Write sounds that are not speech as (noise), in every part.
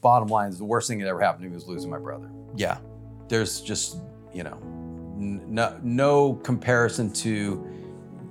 bottom line is the worst thing that ever happened to me was losing my brother. Yeah, there's just you know n- no no comparison to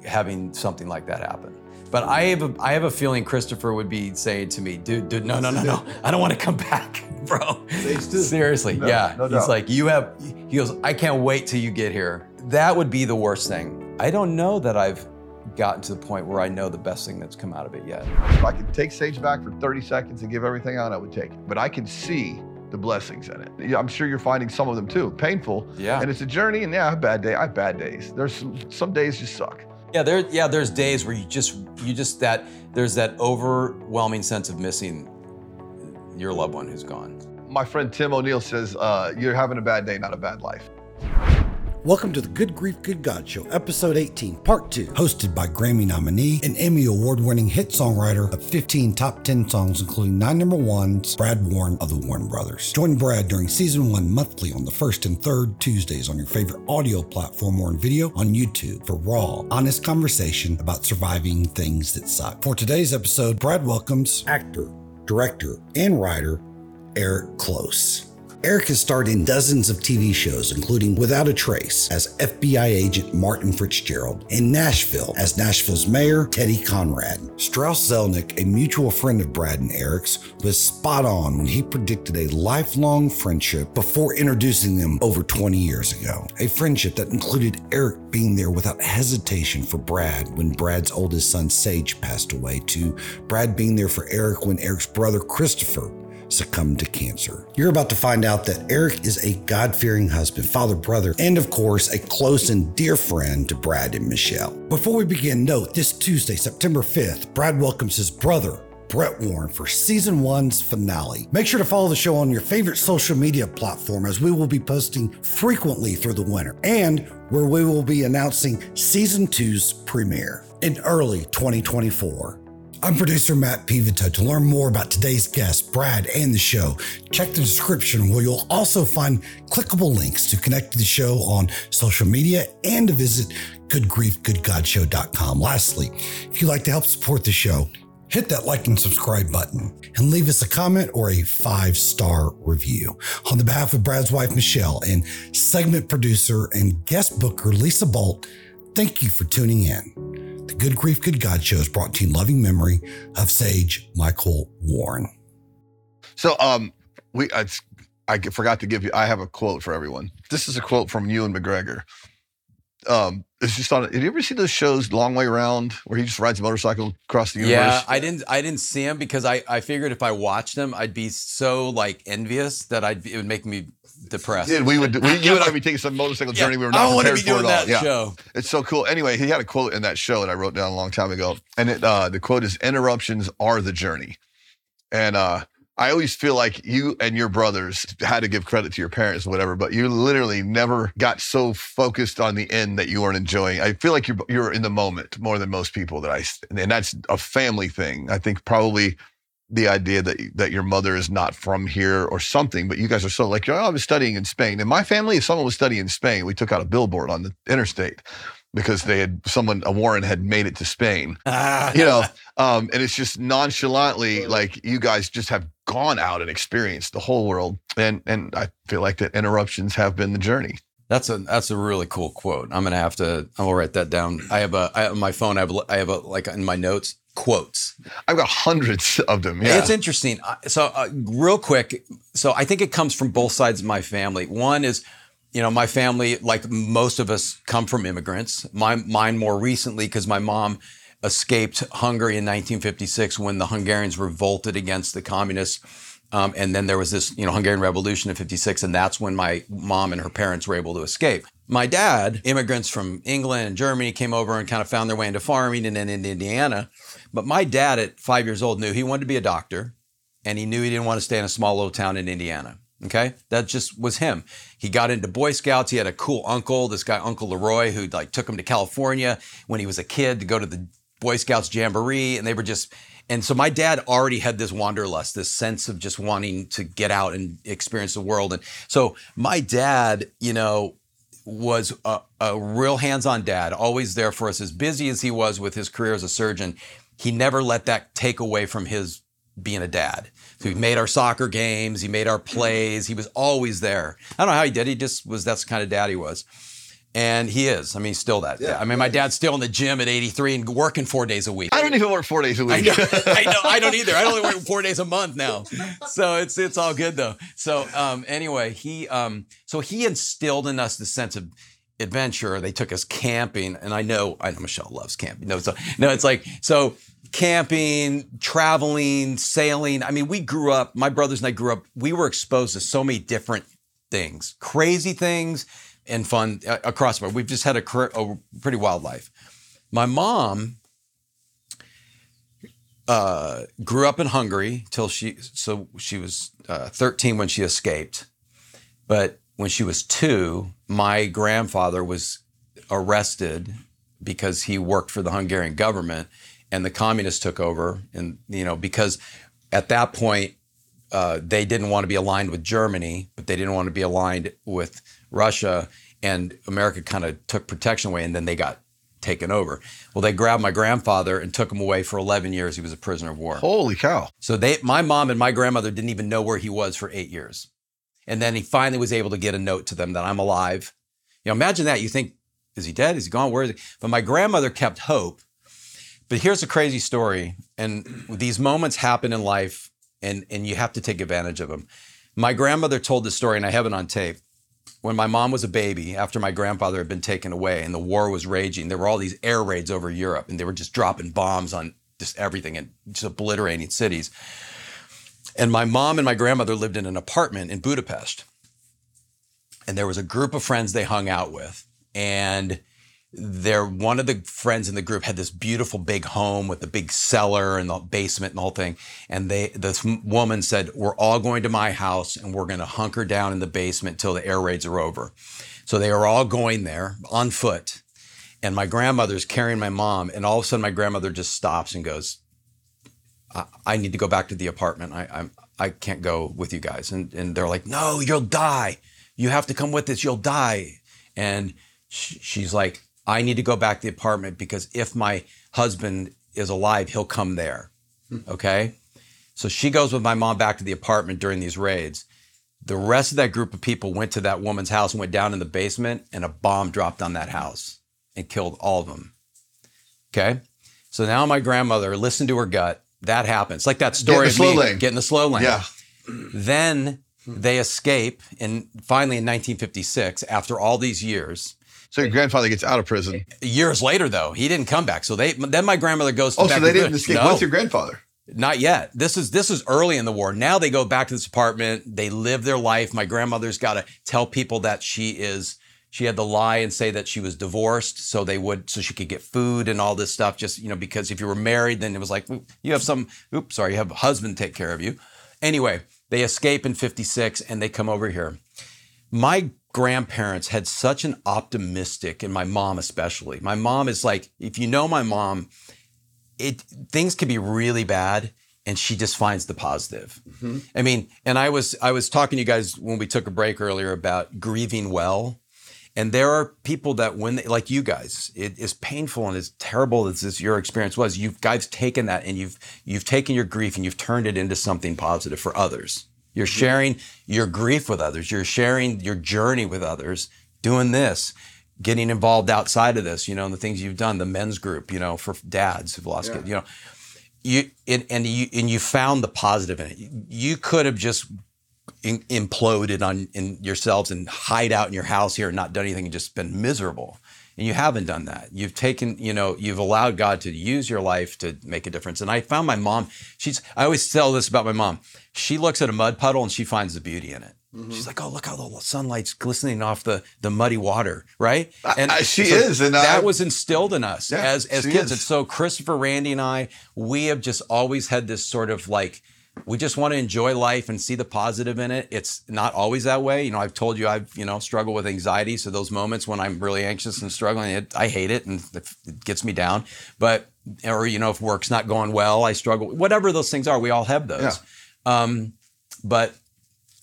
having something like that happen. But I have a, I have a feeling Christopher would be saying to me, dude, dude, no, no, no, no, I don't want to come back, (laughs) bro. Seriously, No, yeah. no He's like, you have. He goes, I can't wait till you get here. That would be the worst thing. I don't know that I've gotten to the point where I know the best thing that's come out of it yet. If I could take Sage back for 30 seconds and give everything on, I would take it. But I can see the blessings in it. I'm sure you're finding some of them too. Painful. Yeah. And it's a journey, and yeah, I have bad day. I have bad days. There's some some days just suck. Yeah, there. Yeah, there's days where you just, you just that there's that overwhelming sense of missing your loved one who's gone. My friend Tim O'Neill says, uh, you're having a bad day, not a bad life. Welcome to the Good Grief Good God Show, episode 18, part 2, hosted by Grammy nominee and Emmy award winning hit songwriter of 15 top 10 songs, including 9 number ones, Brad Warren of the Warren Brothers. Join Brad during season 1 monthly on the first and third Tuesdays on your favorite audio platform or in video on YouTube for raw, honest conversation about surviving things that suck. For today's episode, Brad welcomes actor, director, and writer Eric Close. Eric has starred in dozens of TV shows, including Without a Trace as FBI agent Martin Fitzgerald, and Nashville as Nashville's mayor Teddy Conrad. Strauss Zelnick, a mutual friend of Brad and Eric's, was spot on when he predicted a lifelong friendship before introducing them over 20 years ago. A friendship that included Eric being there without hesitation for Brad when Brad's oldest son Sage passed away, to Brad being there for Eric when Eric's brother Christopher succumbed to cancer. You're about to find out that Eric is a God fearing husband, father, brother, and of course, a close and dear friend to Brad and Michelle. Before we begin, note this Tuesday, September 5th, Brad welcomes his brother. Brett Warren for season one's finale. Make sure to follow the show on your favorite social media platform as we will be posting frequently through the winter and where we will be announcing season two's premiere in early 2024. I'm producer Matt Pivito. To learn more about today's guest, Brad, and the show, check the description where you'll also find clickable links to connect to the show on social media and to visit goodgriefgoodgodshow.com. Lastly, if you'd like to help support the show, hit that like and subscribe button and leave us a comment or a five star review. On the behalf of Brad's wife, Michelle, and segment producer and guest booker, Lisa Bolt, thank you for tuning in. The Good Grief, Good God show is brought to you in loving memory of Sage Michael Warren. So, um, we I, I forgot to give you. I have a quote for everyone. This is a quote from Ewan McGregor. Um, it's just on. Have you ever seen those shows, Long Way Round, where he just rides a motorcycle across the universe? Yeah, I didn't. I didn't see him because I, I figured if I watched him, I'd be so like envious that I'd it would make me depressed. We would. We, you and I would be taking some motorcycle Yeah, journey. We were I not want to prepared be for doing at all. that Yeah, show. it's so cool. Anyway, he had a quote in that show that I wrote down a long time ago, and it uh, the quote is "Interruptions are the journey," and uh, I always feel like you and your brothers had to give credit to your parents, or whatever, but you literally never got so focused on the end that you weren't enjoying. I feel like you're you're in the moment more than most people that I, and that's a family thing. I think probably the idea that that your mother is not from here or something, but you guys are so like, oh, I was studying in Spain. In my family, if someone was studying in Spain, we took out a billboard on the interstate because they had someone a Warren had made it to Spain. (laughs) You know, um, and it's just nonchalantly like you guys just have gone out and experienced the whole world, and and I feel like that interruptions have been the journey. That's a that's a really cool quote. I'm gonna have to. I'm gonna write that down. I have a I have on my phone. I have I have a like in my notes quotes. I've got hundreds of them. Yeah. It's interesting. Uh, So, uh, real quick. So, I think it comes from both sides of my family. One is, you know, my family, like most of us, come from immigrants. My mine more recently because my mom escaped Hungary in 1956 when the Hungarians revolted against the communists. Um, and then there was this, you know, Hungarian Revolution in '56, and that's when my mom and her parents were able to escape. My dad, immigrants from England and Germany, came over and kind of found their way into farming and then into Indiana. But my dad, at five years old, knew he wanted to be a doctor, and he knew he didn't want to stay in a small little town in Indiana. Okay, that just was him. He got into Boy Scouts. He had a cool uncle, this guy Uncle Leroy, who like took him to California when he was a kid to go to the Boy Scouts jamboree, and they were just. And so my dad already had this wanderlust, this sense of just wanting to get out and experience the world. And so my dad, you know, was a, a real hands-on dad, always there for us. As busy as he was with his career as a surgeon, he never let that take away from his being a dad. So he made our soccer games, he made our plays, he was always there. I don't know how he did. He just was that's the kind of dad he was. And he is. I mean, he's still that. Yeah. I mean, my dad's still in the gym at 83 and working four days a week. I don't even work four days a week. know, (laughs) I know, I don't either. I only work four days a month now, so it's it's all good though. So um, anyway, he um, so he instilled in us the sense of adventure. They took us camping, and I know I know Michelle loves camping. No, so no, it's like so camping, traveling, sailing. I mean, we grew up. My brothers and I grew up. We were exposed to so many different things, crazy things, and fun uh, across the board. We've just had a, a pretty wild life. My mom uh, grew up in Hungary till she so she was uh, 13 when she escaped. But when she was two, my grandfather was arrested because he worked for the Hungarian government, and the communists took over. And you know because at that point uh, they didn't want to be aligned with Germany, but they didn't want to be aligned with Russia, and America kind of took protection away, and then they got taken over. Well, they grabbed my grandfather and took him away for 11 years. He was a prisoner of war. Holy cow. So they, my mom and my grandmother didn't even know where he was for eight years. And then he finally was able to get a note to them that I'm alive. You know, imagine that. You think, is he dead? Is he gone? Where is he? But my grandmother kept hope. But here's a crazy story. And these moments happen in life and, and you have to take advantage of them. My grandmother told this story, and I have it on tape. When my mom was a baby, after my grandfather had been taken away and the war was raging, there were all these air raids over Europe, and they were just dropping bombs on just everything and just obliterating cities. And my mom and my grandmother lived in an apartment in Budapest. And there was a group of friends they hung out with. And there, one of the friends in the group had this beautiful big home with a big cellar and the basement and the whole thing. And they, this woman said, "We're all going to my house and we're going to hunker down in the basement till the air raids are over." So they are all going there on foot. And my grandmother's carrying my mom, and all of a sudden my grandmother just stops and goes, I, I need to go back to the apartment. I, I'm, I can't go with you guys. And, and they're like, no, you'll die. You have to come with us. You'll die. And sh- she's like, I need to go back to the apartment because if my husband is alive, he'll come there. Hmm. Okay. So she goes with my mom back to the apartment during these raids. The rest of that group of people went to that woman's house and went down in the basement, and a bomb dropped on that house and killed all of them. Okay. So now my grandmother listened to her gut. That happens. Like that story of me lane. getting the slow lane. Yeah. Then they escape, and finally in 1956, after all these years, So your grandfather gets out of prison. years later though, he didn't come back. So they then my grandmother goes. To Oh, so they didn't escape. No. What's your grandfather? Not yet. This is this is early in the war. Now they go back to this apartment. They live their life. My grandmother's got to tell people that she is. She had to lie and say that she was divorced, so they would, so she could get food and all this stuff. Just you know, because if you were married, then it was like you have some. Oops, sorry, you have a husband take care of you. Anyway, they escape in '56 and they come over here. My grandparents had such an optimistic, and my mom especially. My mom is like, if you know my mom, it things can be really bad and she just finds the positive. Mm-hmm. I mean, and I was I was talking to you guys when we took a break earlier about grieving well. And there are people that when they, like you guys, it is painful and as terrible as this your experience was, you've guys taken that and you've you've taken your grief and you've turned it into something positive for others. You're sharing your grief with others. You're sharing your journey with others, doing this, getting involved outside of this, you know, and the things you've done, the men's group, you know, for dads who've lost kids, you know. You it, and you and you found the positive in it. You could have just in, imploded on in yourselves and hide out in your house here and not done anything and just been miserable. And you haven't done that. You've taken, you know, you've allowed God to use your life to make a difference. And I found my mom, she's, I always tell this about my mom. She looks at a mud puddle and she finds the beauty in it. Mm-hmm. She's like, oh, look how the sunlight's glistening off the, the muddy water, right? And I- she is, and that I- was instilled in us Yeah, as, as kids. is. And so Christopher, Randy, and I, we have just always had this sort of like, we just want to enjoy life and see the positive in it. It's not always that way. You know, I've told you I've, you know, struggled with anxiety. So those moments when I'm really anxious and struggling, it, I hate it and it gets me down. But, or, you know, if work's not going well, I struggle. Whatever those things are, we all have those. Um, but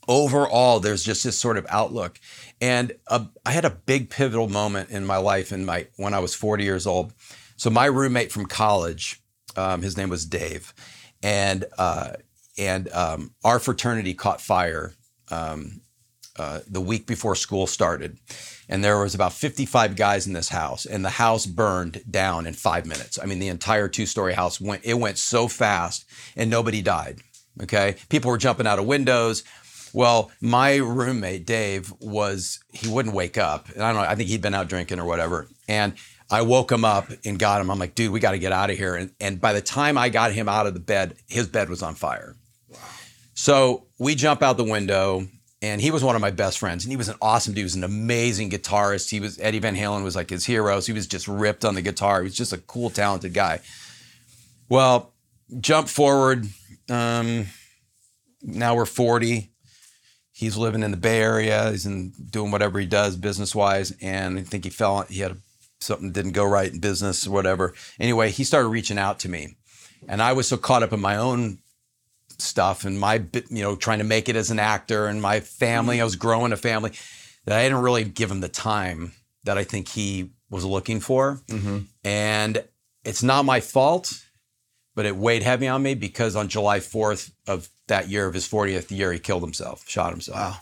overall, there's just this sort of outlook. And uh, I had a big pivotal moment in my life in my when I was 40 years old. So my roommate from college, um, his name was Dave, and uh, and um, our fraternity caught fire um, uh, the week before school started, and there was about 55 guys in this house, and the house burned down in five minutes. I mean, the entire two-story house went. It went so fast, and nobody died. Okay, people were jumping out of windows. Well, my roommate Dave was he wouldn't wake up, and I don't know. I think he'd been out drinking or whatever, and I woke him up and got him. I'm like, dude, we got to get out of here. And, and by the time I got him out of the bed, his bed was on fire. So we jump out the window, and he was one of my best friends, and he was an awesome dude. He was an amazing guitarist. He was Eddie Van Halen was like his hero. So he was just ripped on the guitar. He was just a cool, talented guy. Well, jump forward. Um, now we're 40. He's living in the Bay Area. He's in, doing whatever he does business wise, and I think he fell. He had a, something didn't go right in business or whatever. Anyway, he started reaching out to me, and I was so caught up in my own stuff and my you know trying to make it as an actor and my family. I was growing a family that I didn't really give him the time that I think he was looking for, mm-hmm. and it's not my fault but it weighed heavy on me because on July 4th of that year of his 40th year, he killed himself, shot himself. Wow.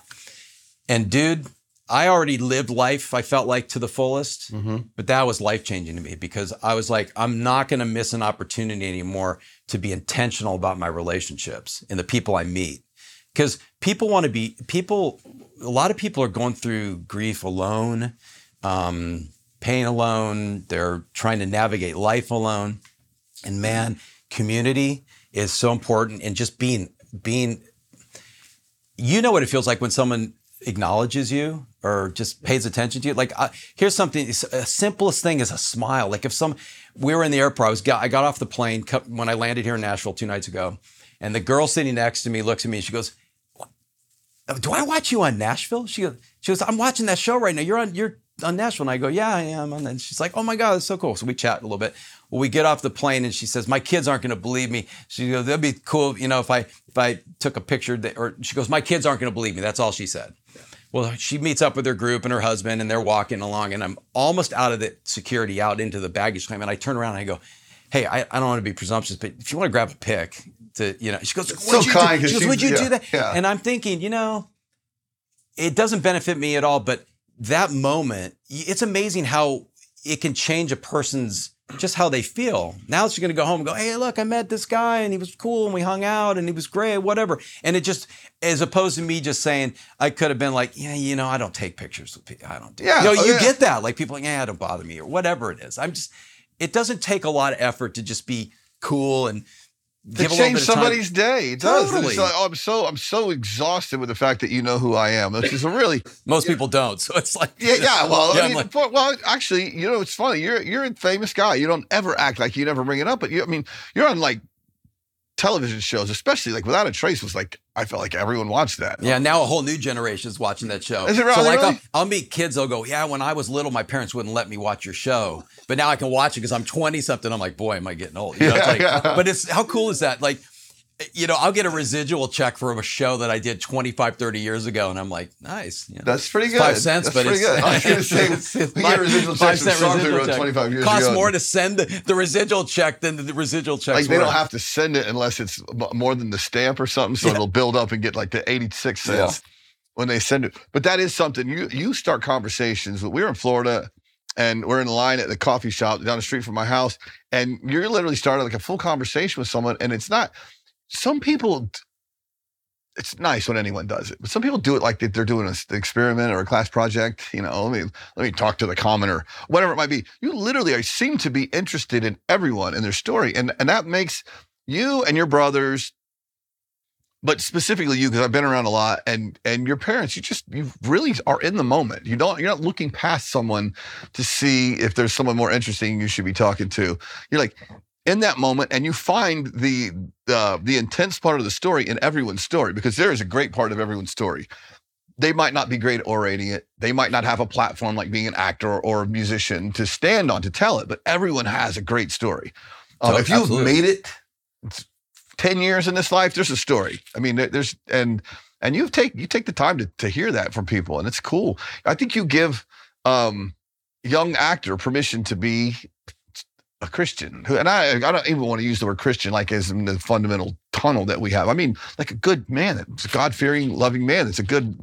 And dude, I already lived life, I felt like to the fullest, Mm-hmm. but that was life changing to me because I was like, I'm not going to miss an opportunity anymore to be intentional about my relationships and the people I meet. Because people want to be, people, a lot of people are going through grief alone, um, pain alone. They're trying to navigate life alone. And man, community is so important and just being being you know what it feels like when someone acknowledges you or just pays attention to you like uh, here's something it's- a simplest thing is a smile like if some we were in the airport i was got, i got off the plane when i landed here in nashville two nights ago and the girl sitting next to me looks at me and she goes do I watch you on Nashville? She goes, she goes, I'm watching that show right now. You're on, you're on Nashville. And I go, yeah, I am. And then she's like, oh my God, that's so cool. So we chat a little bit. Well, we get off the plane and she says, my kids aren't going to believe me. She goes, that'd be cool, you know, if I, if I took a picture that, or she goes, my kids aren't going to believe me. That's all she said. Well, she meets up with her group and her husband and they're walking along and I'm almost out of the security out into the baggage claim. And I turn around and I go, hey, I, I don't want to be presumptuous, but if you want to grab a pic to, you know, she goes, so would you kind, do? She goes, would you yeah, do that? yeah. And I'm thinking, you know, it doesn't benefit me at all, but that moment, it's amazing how it can change a person's just how they feel. Now she's going to go home and go, "Hey, look, I met this guy and he was cool and we hung out and he was great, whatever." And it just, as opposed to me just saying, I could have been like, "Yeah, you know, I don't take pictures with people. I don't do." Yeah, you know, oh, you yeah. get that. Like people, like, "Yeah, don't bother me" or whatever it is. I'm just, it doesn't take a lot of effort to just be cool and to give a little change bit of time. somebody's day. It does. Totally. Like, oh, I'm so I'm so exhausted with the fact that you know who I am. This is a really (laughs) Most people don't, so it's like, yeah yeah. (laughs) Well, Yeah, I mean, like- well, actually, you know, it's funny. You're you're a famous guy. You don't ever act like you never bring it up, but you, I mean, you're on like television shows, especially like Without a Trace was like I felt like everyone watched that. Yeah, now a whole new generation is watching that show. Is it So like, really? I'll, I'll meet kids. They'll go, "Yeah, when I was little, my parents wouldn't let me watch your show, but now I can watch it because I'm 20 something." I'm like, "Boy, am I getting old?" You know, it's Yeah, like, yeah. But it's how cool is that? Like, you know, I'll get a residual check from a show that I did 25, 30 years ago, and I'm like, "Nice." You know, That's pretty good. Five cents, That's but pretty it's, good. I was gonna (laughs) say, it's- it's we get five- residual five checks from songs we residual wrote check. 25 years Costs ago. Costs more to send the, the residual check than the, the residual check. Like they were. don't have to send it unless it's more than the stamp or something, so Yeah. it'll build up and get like the 86 cents when they send it. But that is something you you start conversations. We were in Florida and we're in line at the coffee shop down the street from my house, and you're literally starting like a full conversation with someone, and it's not. Some people, it's nice when anyone does it, but some people do it like they- they're doing an experiment or a class project. You know, let me let me talk to the commoner, whatever it might be. You literally seem to be interested in everyone and their story, and and that makes you and your brothers, but specifically you, because I've been around a lot, and and your parents, you just you really are in the moment. You don't you're not looking past someone to see if there's someone more interesting you should be talking to. You're like in that moment, and you find the uh, the intense part of the story in everyone's story because there is a great part of everyone's story. They might not be great at orating it. They might not have a platform like being an actor or a musician to stand on to tell it, but everyone has a great story. Um, Oh, if you've made it, 10 years in this life, there's a story. I mean, there's, and, and you take, you take the time to, to hear that from people and it's cool. I think you give, um, young actor permission to be a Christian, who, and I, I don't even want to use the word Christian like as in the fundamental tunnel that we have. I mean, like a good man, it's a God fearing, loving man. It's a good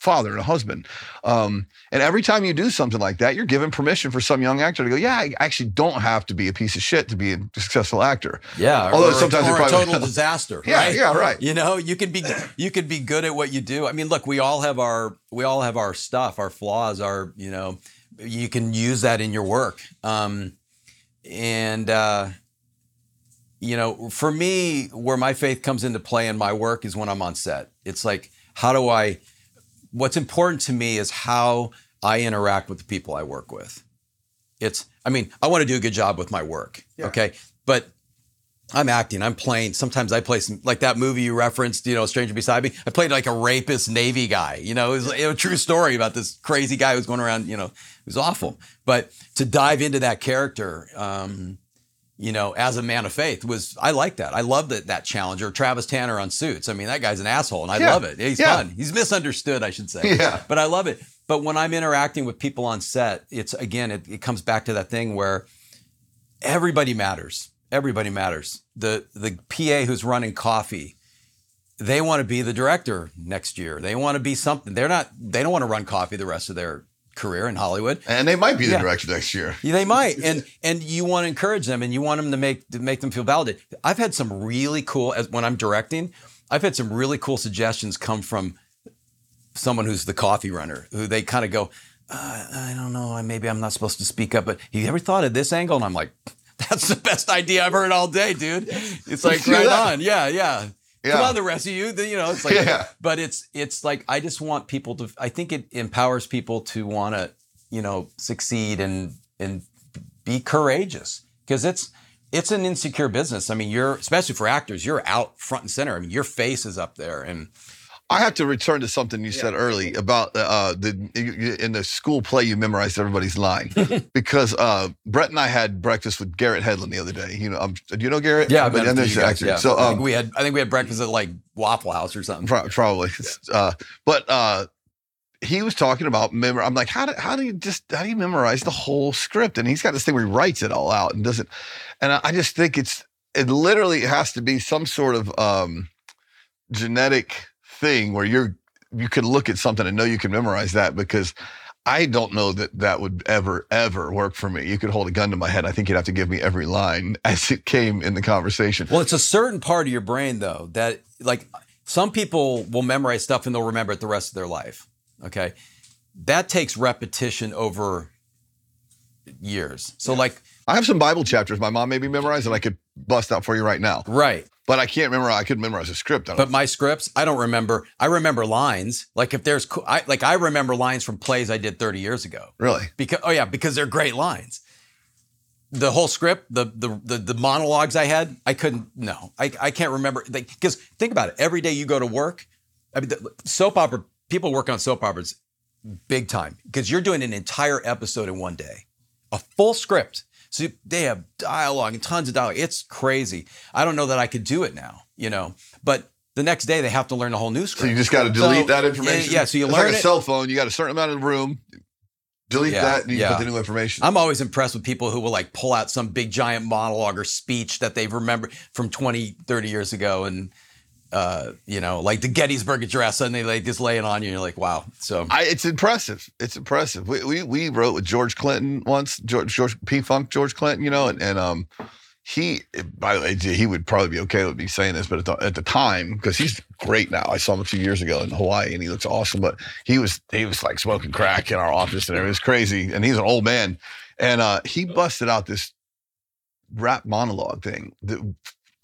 father and a husband. Um, and every time you do something like that, you're given permission for some young actor to go, yeah, I actually don't have to be a piece of shit to be a successful actor. Yeah. Although or, sometimes or it a total (laughs) disaster. Yeah, right? yeah, right. You know, you can be you could be good at what you do. I mean, look, we all have our we all have our stuff, our flaws, our you know, you can use that in your work. Um, and uh, you know, for me, where my faith comes into play in my work is when I'm on set. It's like, how do I? What's important to me is how I interact with the people I work with. It's, I mean, I want to do a good job with my work. Okay. But I'm acting, I'm playing. Sometimes I play some, like that movie you referenced, you know, Stranger Beside Me. I played like a rapist Navy guy. You know, it was a true story about this crazy guy who's going around, you know, it was awful. But to dive into that character, um, you know, as a man of faith was, I like that. I love that, that challenge. Or Travis Tanner on Suits. I mean, that guy's an asshole and I Yeah. love it. He's Yeah. fun. He's misunderstood, I should say. Yeah. But I love it. But when I'm interacting with people on set, it's again, it, it comes back to that thing where everybody matters. Everybody matters. The the PA who's running coffee, they want to be the director next year. They want to be something. They're not. They don't want to run coffee the rest of their career in Hollywood. And they might be the Yeah. director next year. Yeah, They might, and and you want to encourage them, and you want them to make to make them feel validated. I've had some really cool as when I'm directing. I've had some really cool suggestions come from someone who's the coffee runner, who they kind of go, uh, I don't know, maybe I'm not supposed to speak up, but have you ever thought of this angle? And I'm like, (laughs) that's the best idea I've heard all day, dude. It's like (laughs) right on, yeah, yeah. Yeah. Come on, the rest of you, you know, it's like, (laughs) Yeah. but it's it's like I just want people to. I think it empowers people to want to, you know, succeed and and be courageous because it's it's an insecure business. I mean, you're especially for actors, you're out front and center. I mean, your face is up there, and I have to return to something you said early about uh, the you- you- in the school play you memorized everybody's line (laughs) because uh, Brett and I had breakfast with Garrett Hedlund the other day. You know, um, do you know Garrett? yeah, But- been and to there's you the actor. yeah. So I um, think we had I think we had breakfast at like Waffle House or something. Pro- probably. Uh, but uh, he was talking about memor. I'm like, how do how do you just how do you memorize the whole script? And he's got this thing where he writes it all out and doesn't. And I, I just think it's it literally has to be some sort of um, genetic thing where you're you can look at something and know you can memorize that because. I don't know that that would ever, ever work for me. You could hold a gun to my head. I think you'd have to give me every line (laughs) as it came in the conversation. Well, it's a certain part of your brain though that like some people will memorize stuff and they'll remember it the rest of their life. Okay. That takes repetition over years. So like I have some Bible chapters my mom made me memorize that I could bust out for you right now. right. But I can't remember. I could memorize a script. But my scripts, I don't remember. I remember lines. Like if there's, I, like I remember lines from plays I did 30 years ago. really. Because oh yeah, because they're great lines. The whole script, the the the, the monologues I had, I couldn't. No, I, I can't remember. Because think about it. Every day you go to work, I mean, the, soap opera people work on soap operas big time because you're doing an entire episode in one day, a full script. So they have dialogue and tons of dialogue. It's crazy. I don't know that I could do it now, you know. But the next day they have to learn a whole new script. So you just got to delete So, that information. Yeah, so you it's learn like a it. cell phone. You got a certain amount of room. Delete Yeah, that, and you yeah. put the new information. I'm always impressed with people who will like pull out some big giant monologue or speech that they've remembered from 20, 30 years ago. And, uh, you know, like the Gettysburg Address, and they like just lay it on you. You're like, wow. So, I, it's impressive. It's impressive. We, we we wrote with George Clinton once, George, George P Funk, George Clinton, you know, and, and um, he by the way, he would probably be okay with me saying this, but at the, at the time, because he's great now. I saw him a few years ago in Hawaii, and he looks awesome. But he was he was like smoking crack in our office, and it was crazy. And he's an old man, and uh, he busted out this rap monologue thing. that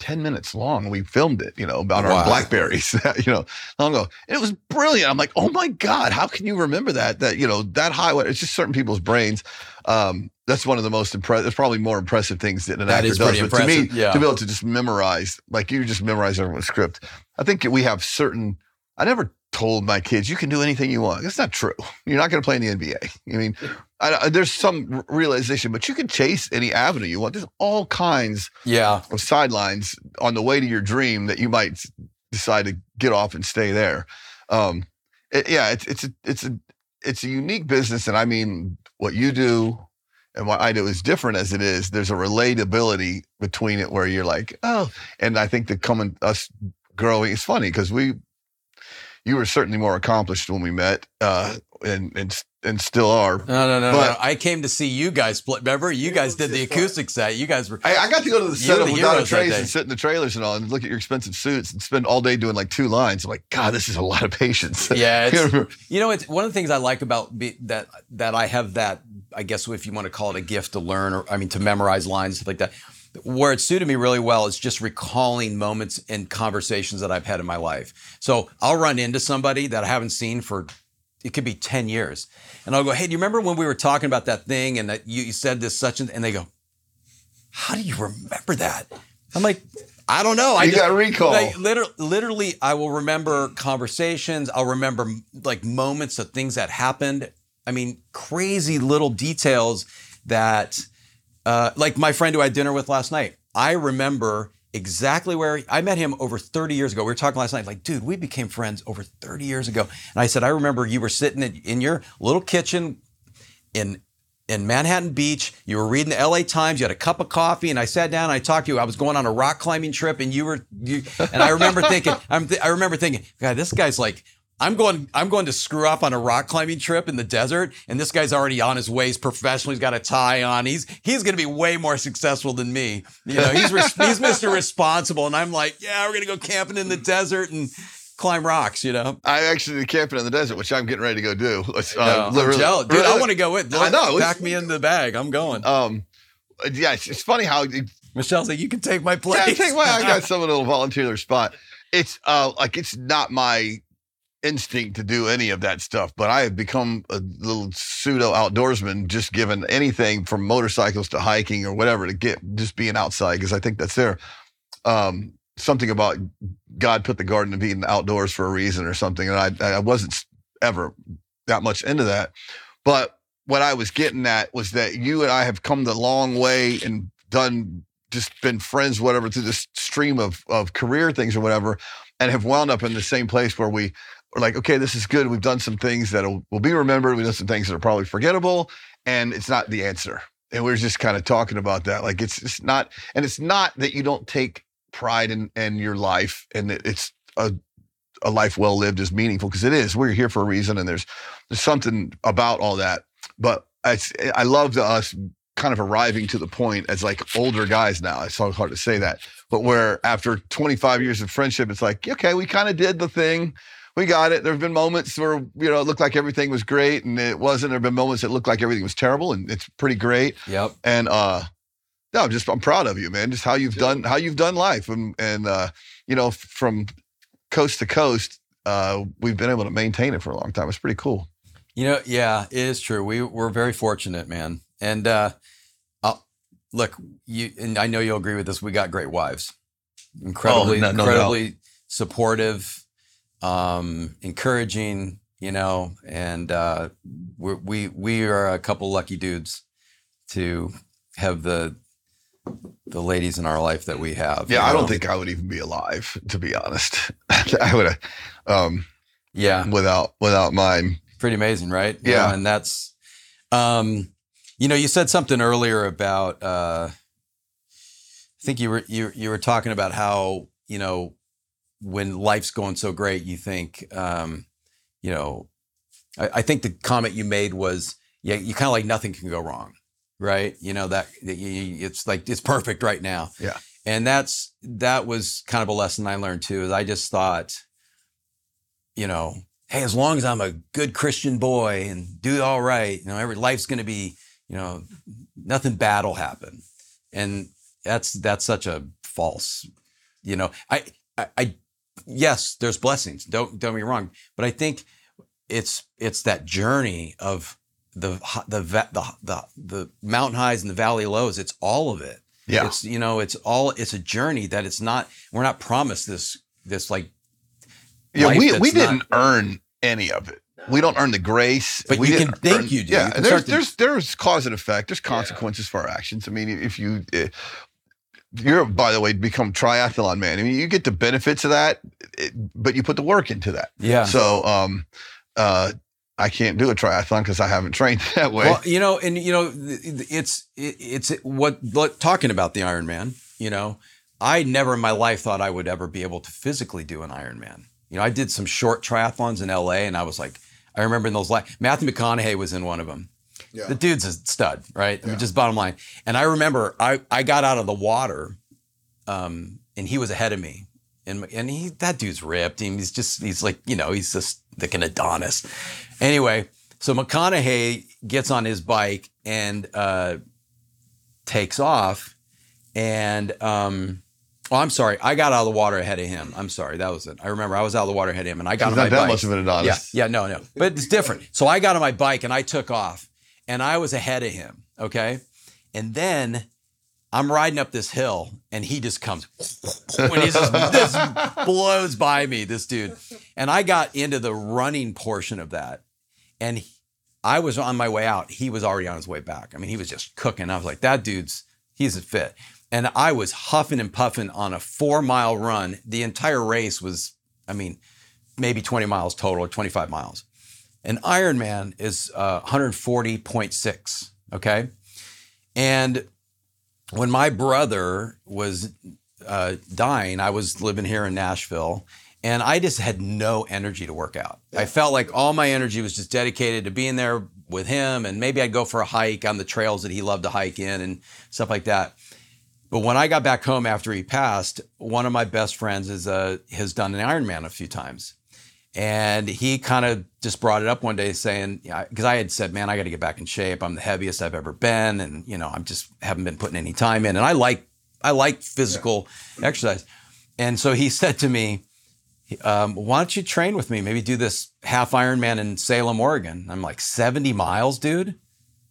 10 minutes long. We filmed it, you know, about Wow. our Blackberries, (laughs) you know, long ago. And it was brilliant. I'm like, oh my God, how can you remember that? That, you know, that high, it's just certain people's brains. Um, that's one of the most impressive, it's probably more impressive things that an That actor does. But to me, yeah. to be able to just memorize, like you just memorize everyone's script. I think we have certain, I never told my kids, you can do anything you want. That's not true. (laughs) You're not going to play in the NBA. I mean, I, there's some realization, but you can chase any avenue you want. There's all kinds yeah. of sidelines on the way to your dream that you might decide to get off and stay there. Um, it- yeah, it's it's a, it's a it's a unique business, and I mean what you do and what I do is different as it is. There's a relatability between it where you're like, oh, and I think the coming us growing. It's funny because we, you were certainly more accomplished when we met, uh, and and and still are. No, no, no, But- no. I came to see you guys split. Remember, you guys did the acoustic set. You guys were. I, I got to go to the You set the Without a Trace and sit in the trailers and all, and look at your expensive suits and spend all day doing like two lines. I'm like, God, this is a lot of patience. Yeah, (laughs) You it's, know, you know, it's one of the things I like about be, that that I have that I guess if you want to call it a gift to learn or I mean to memorize lines stuff like that. Where it suited me really well is just recalling moments and conversations that I've had in my life. So I'll run into somebody that I haven't seen for it could be 10 years. And I'll go, hey, do you remember when we were talking about that thing and that you, you said this such and and they go, How do you remember that? I'm like, I don't know. I You just- got recall. Like, literally, literally, I will remember conversations. I'll remember like moments of things that happened. I mean, crazy little details that, uh, like my friend who I had dinner with last night. I remember exactly where I met him over 30 years ago. We were talking last night, like, dude, we became friends over 30 years ago. And I said, I remember you were sitting in, your little kitchen in in Manhattan Beach. You were reading the LA Times. You had a cup of coffee, and I sat down and I talked to you. I was going on a rock climbing trip, and you were you. And I remember thinking, th- I remember thinking, God, this guy's like. I'm going. I'm going to screw up on a rock climbing trip in the desert, and this guy's already on his way. He's professional. He's got a tie on. He's he's going to be way more successful than me. You know, he's res- he's Mr. Responsible, and I'm like, yeah, we're going to go camping in the desert and climb rocks. You know, I actually did camping in the desert, which I'm getting ready to go do. (laughs) No, uh, I'm literally- jealous. dude. I want to go with. I know, Pack me in the bag. I'm going. Um, yeah, it's, it's funny how Michelle's like, you can take my place. Yeah, take my. I got someone that'll volunteer their spot. It's uh like it's not my instinct to do any of that stuff, but I have become a little pseudo outdoorsman, just given anything from motorcycles to hiking or whatever to get just being outside because I think that's there. Um, something about God put the Garden of Eden outdoors for a reason or something, and I I wasn't ever that much into that, but what I was getting at was that you and I have come the long way and done just been friends, whatever, through this stream of of career things or whatever, and have wound up in the same place where we are like, okay, this is good. We've done some things that will be remembered. We've done some things that are probably forgettable, and it's not the answer. And we are just kind of talking about that. Like it's it's not, and it's not that you don't take pride in in your life and it's a a life well lived is meaningful because it is. We're here for a reason, and there's there's something about all that. But I I love the, us kind of arriving to the point as like older guys now. It's so hard to say that, but where after 25 years of friendship, it's like okay, we kind of did the thing. We got it. There have been moments where you know it looked like everything was great, and it wasn't. There have been moments that looked like everything was terrible, and it's pretty great. Yep. And uh, no, I'm just I'm proud of you, man. Just how you've done how you've done life, and and uh, you know from coast to coast, uh, we've been able to maintain it for a long time. It's pretty cool. You know, yeah, it is true. We we're very fortunate, man. And uh, I'll, look, you and I know you'll agree with this. We got great wives, incredibly, no- no incredibly supportive, um, encouraging. You know, and uh, we're, we we are a couple lucky dudes to have the the ladies in our life that we have. Yeah, you I don't think I would even be alive, to be honest. (laughs) I would have um, Yeah, without without mine. pretty amazing, right? You Yeah. and that's, um, you know, you said something earlier about, uh, I think you were you you were talking about how you know when life's going so great, you think, um, you know, I, I think the comment you made was, yeah, you kind of like nothing can go wrong, right? You know that, that you, it's like it's perfect right now. Yeah. and that's that was kind of a lesson I learned too. Is I just thought, you know, hey, as long as I'm a good Christian boy and do all right, you know, every life's going to be, you know, nothing bad will happen, and that's that's such a false, you know, I I, I yes, there's blessings. Don't don't me wrong, but I think it's it's that journey of the the the the, the mountain highs and the valley lows. It's all of it. Yeah, It's you know, it's all it's a journey that it's not. We're not promised this this like yeah. We we not- didn't earn any of it. We don't earn the grace, But we you can think earn- you do. Yeah, You can there's to- there's there's cause and effect. There's consequences for our actions. I mean, if you eh, you're by the way become triathlon man. I mean, you get the benefits of that, it, but you put the work into that. yeah. So, um, uh, I can't do a triathlon because I haven't trained (laughs) that way. Well, you know, and you know, it's it's what, what talking about the Ironman. You know, I never in my life thought I would ever be able to physically do an Ironman. You know, I did some short triathlons in LA, and I was like, I remember in those. La- Matthew McConaughey was in one of them. Yeah. The dude's a stud, right? I mean, just bottom line. And I remember I I got out of the water, um, and he was ahead of me, and and he that dude's ripped. He's just he's like you know he's just like an Adonis. Anyway, so McConaughey gets on his bike and uh, takes off, and um, oh, I'm sorry, I got out of the water ahead of him. I'm sorry, that was it. I remember I was out of the water ahead of him, and I got He's on not my that bike. much of an Adonis. Yeah, yeah, no, no, but it's different. So I got on my bike and I took off, and I was ahead of him. Okay, and then I'm riding up this hill, and he just comes (laughs) when he just, just blows by me. This dude, and I got into the running portion of that, and I was on my way out. He was already on his way back. I mean, he was just cooking. I was like, that dude's he's a fit. And I was huffing and puffing on a four mile run. The entire race was, I mean, maybe 20 miles total or 25 miles. An Ironman is uh, 140.6. Okay. And when my brother was uh, dying, I was living here in Nashville and I just had no energy to work out. I felt like all my energy was just dedicated to being there with him and maybe I'd go for a hike on the trails that he loved to hike in and stuff like that. But when I got back home after he passed, one of my best friends is uh, has done an Ironman a few times. And he kind of just brought it up one day saying, because I had said, man, I got to get back in shape. I'm the heaviest I've ever been. And, you know, I'm just haven't been putting any time in. And I like, I like physical exercise. And so he (laughs) said to me, um, why don't you train with me? Maybe do this half Ironman in Salem, Oregon. I'm like, 70 miles, dude?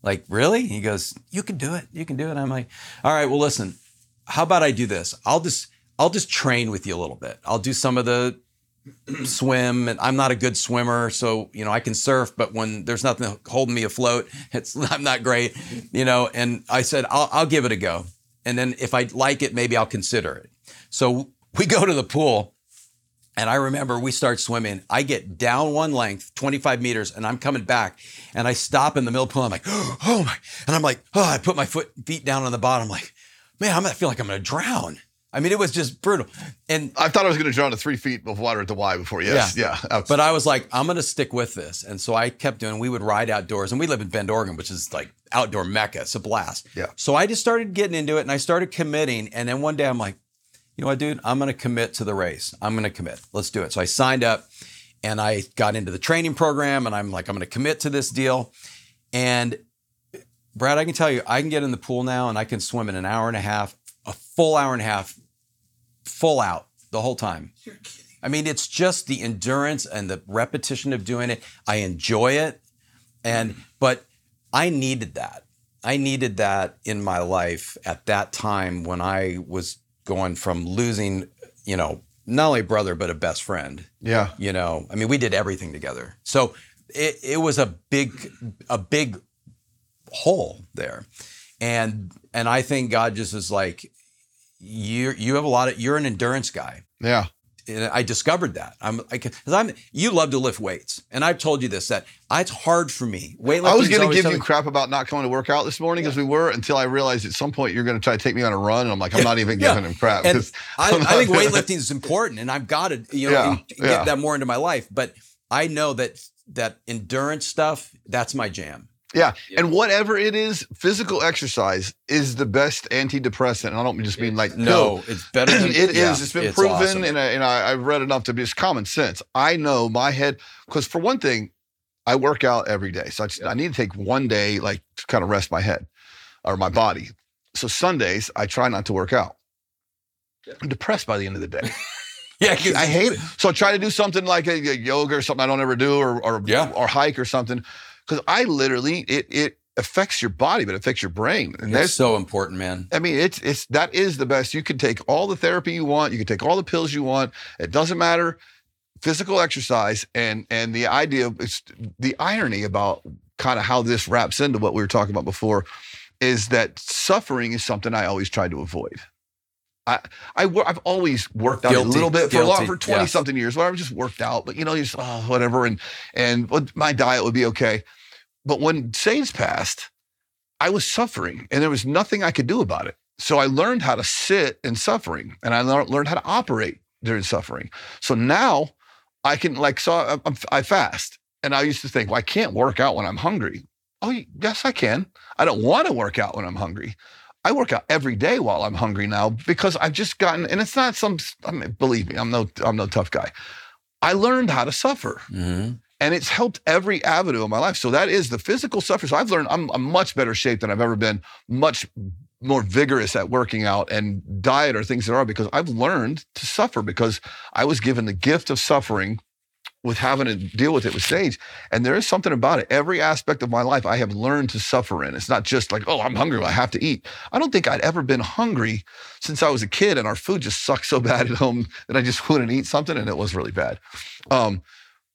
Like, really? He goes, you can do it. You can do it. I'm like, all right, well, listen, how about I do this? I'll just, I'll just train with you a little bit. I'll do some of the swim and I'm not a good swimmer, so you know I can surf, but when there's nothing holding me afloat, (laughs) it's I'm not great, you know. And I said I'll, I'll give it a go, and then if I like it, maybe I'll consider it. So we go to the pool, and I remember we start swimming. I get down one length, 25 meters, and I'm coming back, and I stop in the middle pool. I'm like, (gasps) oh my, and I'm like, oh, I put my foot feet down on the bottom, I'm like, man, I'm gonna feel like I'm gonna drown. I mean, it was just brutal, and I thought I was going to drown to three feet of water at the Y before. Yes, yeah. yeah. but I was like, I'm going to stick with this. And so I kept doing, we would ride outdoors and we live in Bend, Oregon, which is like outdoor mecca. It's a blast. Yeah. So I just started getting into it and I started committing. And then one day I'm like, you know what, dude, I'm going to commit to the race. I'm going to commit. Let's do it. So I signed up and I got into the training program and I'm like, I'm going to commit to this deal. And Brad, I can tell you, I can get in the pool now and I can swim in an hour and a half, full hour and a half, full out the whole time. You're kidding. I mean, it's just the endurance and the repetition of doing it. I enjoy it. And, but I needed that. I needed that in my life at that time when I was going from losing, you know, not only a brother, but a best friend. yeah. You know, I mean, we did everything together. So it, it was a big, a big hole there. And, and I think God just is like, you, you have a lot of, you're an endurance guy Yeah. and I discovered that. I'm like, because I'm you love to lift weights, and I've told you this that I, it's hard for me. Weightlifting. I was going to give you something- crap about not coming to work out this morning as we were until I realized at some point you're going to try to take me on a run. And I'm like, I'm not even Yeah. giving him crap. And 'cause I, I'm think weightlifting is important, and I've got to you know Yeah, get yeah. that more into my life. But I know that that endurance stuff that's my jam. Yeah. And whatever it is, physical exercise is the best antidepressant. And I don't just mean like No, it's better. Than, (clears throat) It is. yeah, It's been proven, awesome. and, I, and I, I've read enough to be just common sense. I know my head because for one thing, I work out every day, so I, just, I need to take one day like to kind of rest my head or my body. So Sundays, I try not to work out. I'm depressed by the end of the day. (laughs) Yeah, I hate it. So I try to do something like a, a yoga or something I don't ever do, or or, Yeah. or hike or something, because I literally it it affects your body, but it affects your brain. And that's so important, man. I mean, it's it's that is the best. You can take all the therapy you want. You can take all the pills you want. It doesn't matter. Physical exercise and and the idea is the irony about kind of how this wraps into what we were talking about before is that suffering is something I always tried to avoid. I, I I've always worked out Guilty, a little bit for a lot for 20 yes. something years, where I've just worked out, but you know, you just, oh, whatever. And, and my diet would be okay. But when Sage passed, I was suffering and there was nothing I could do about it. So I learned how to sit in suffering and I learned how to operate during suffering. So now I can like, so I, fast and I used to think, well, I can't work out when I'm hungry. Oh, yes, I can. I don't want to work out when I'm hungry. I work out every day while I'm hungry now because I've just gotten, and it's not some. I mean, believe me, I'm no, I'm no tough guy. I learned how to suffer, Mhm. And it's helped every avenue of my life. So that is the physical suffering. So I've learned I'm a much better shape than I've ever been. Much more vigorous at working out and diet or things that are because I've learned to suffer because I was given the gift of suffering with having to deal with it with Sage. And there is something about it. Every aspect of my life I have learned to suffer in. It's not just like, oh, I'm hungry, I have to eat. I don't think I'd ever been hungry since I was a kid, and our food just sucked so (laughs) bad at home that I just wouldn't eat something, and it was really bad. Um,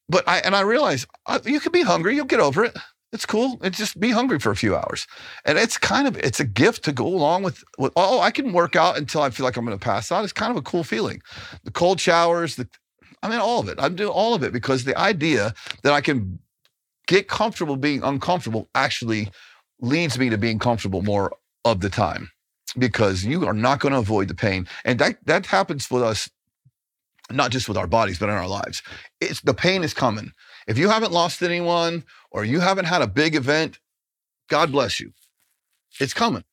but I and I realized uh, you can be hungry, you'll get over it. It's cool. It's just be hungry for a few hours, and it's kind of it's a gift to go along with. with oh, I can work out until I feel like I'm going to pass out. It's kind of a cool feeling. The cold showers, the I mean, all of it. I'm doing all of it because the idea that I can get comfortable being uncomfortable actually leads me to being comfortable more of the time because you are not going to avoid the pain. And that, that happens with us, not just with our bodies, but in our lives. It's the pain is coming. If you haven't lost anyone or you haven't had a big event, God bless you. It's coming.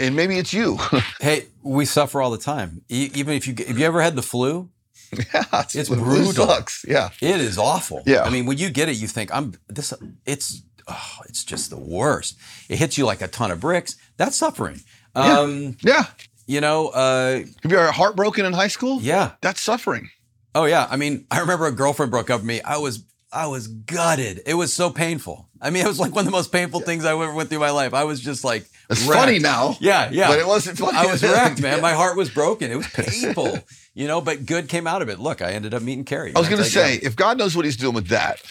And maybe it's you. (laughs) Hey, we suffer all the time. E- even if you if you ever had the flu, (laughs) yeah, It's it brutal. sucks. Yeah. it is awful. Yeah. I mean, when you get it, you think I'm this. It's oh, it's just the worst. It hits you like a ton of bricks. That's suffering. Yeah. Um, Yeah. You know, uh, Have you ever heartbroken in high school? yeah. That's suffering. Oh yeah. I mean, I remember a girlfriend broke up with me. I was I was gutted. It was so painful. I mean, it was like one of the most painful things I ever went through in my life. I was just like It's wrecked. funny now. Yeah, yeah. But it wasn't funny. I was (laughs) wrecked, man. My heart was broken. It was (laughs) painful, you know, but good came out of it. Look, I ended up meeting Carrie. I was going to say, if God knows what he's doing with that,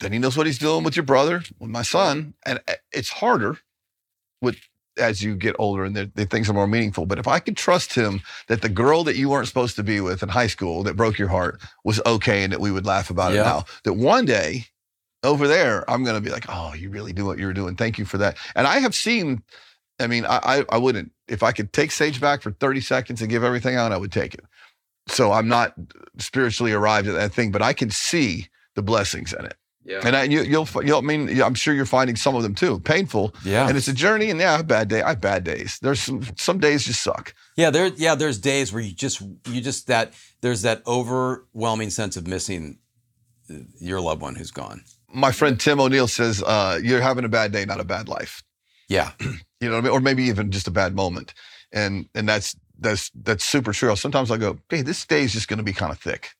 then he knows what he's doing with your brother, with my son. And uh, it's harder with as you get older and the, things are more meaningful. But if I could trust him that the girl that you weren't supposed to be with in high school that broke your heart was okay and that we would laugh about Yeah. it now, that one day over there, I'm going to be like, oh, you really do what you were doing. Thank you for that. And I have seen, I mean, I, I, I wouldn't, if I could take Sage back for 30 seconds and give everything out, I would take it. So I'm not spiritually arrived at that thing, but I can see the blessings in it. Yeah. And I, you, you'll, you'll, I mean, I'm sure you're finding some of them too, painful. Yeah. And it's a journey. And yeah, I have bad day. I have bad days. There's some, some days just suck. Yeah, there yeah, there's days where you just you just that there's that overwhelming sense of missing uh, your loved one who's gone. My friend Tim O'Neill says, uh, you're having a bad day, not a bad life. Yeah. (clears throat) You know what I mean? Or maybe even just a bad moment. And, and that's, that's, that's super true. Sometimes I go, hey, this day is just going to be kind of thick.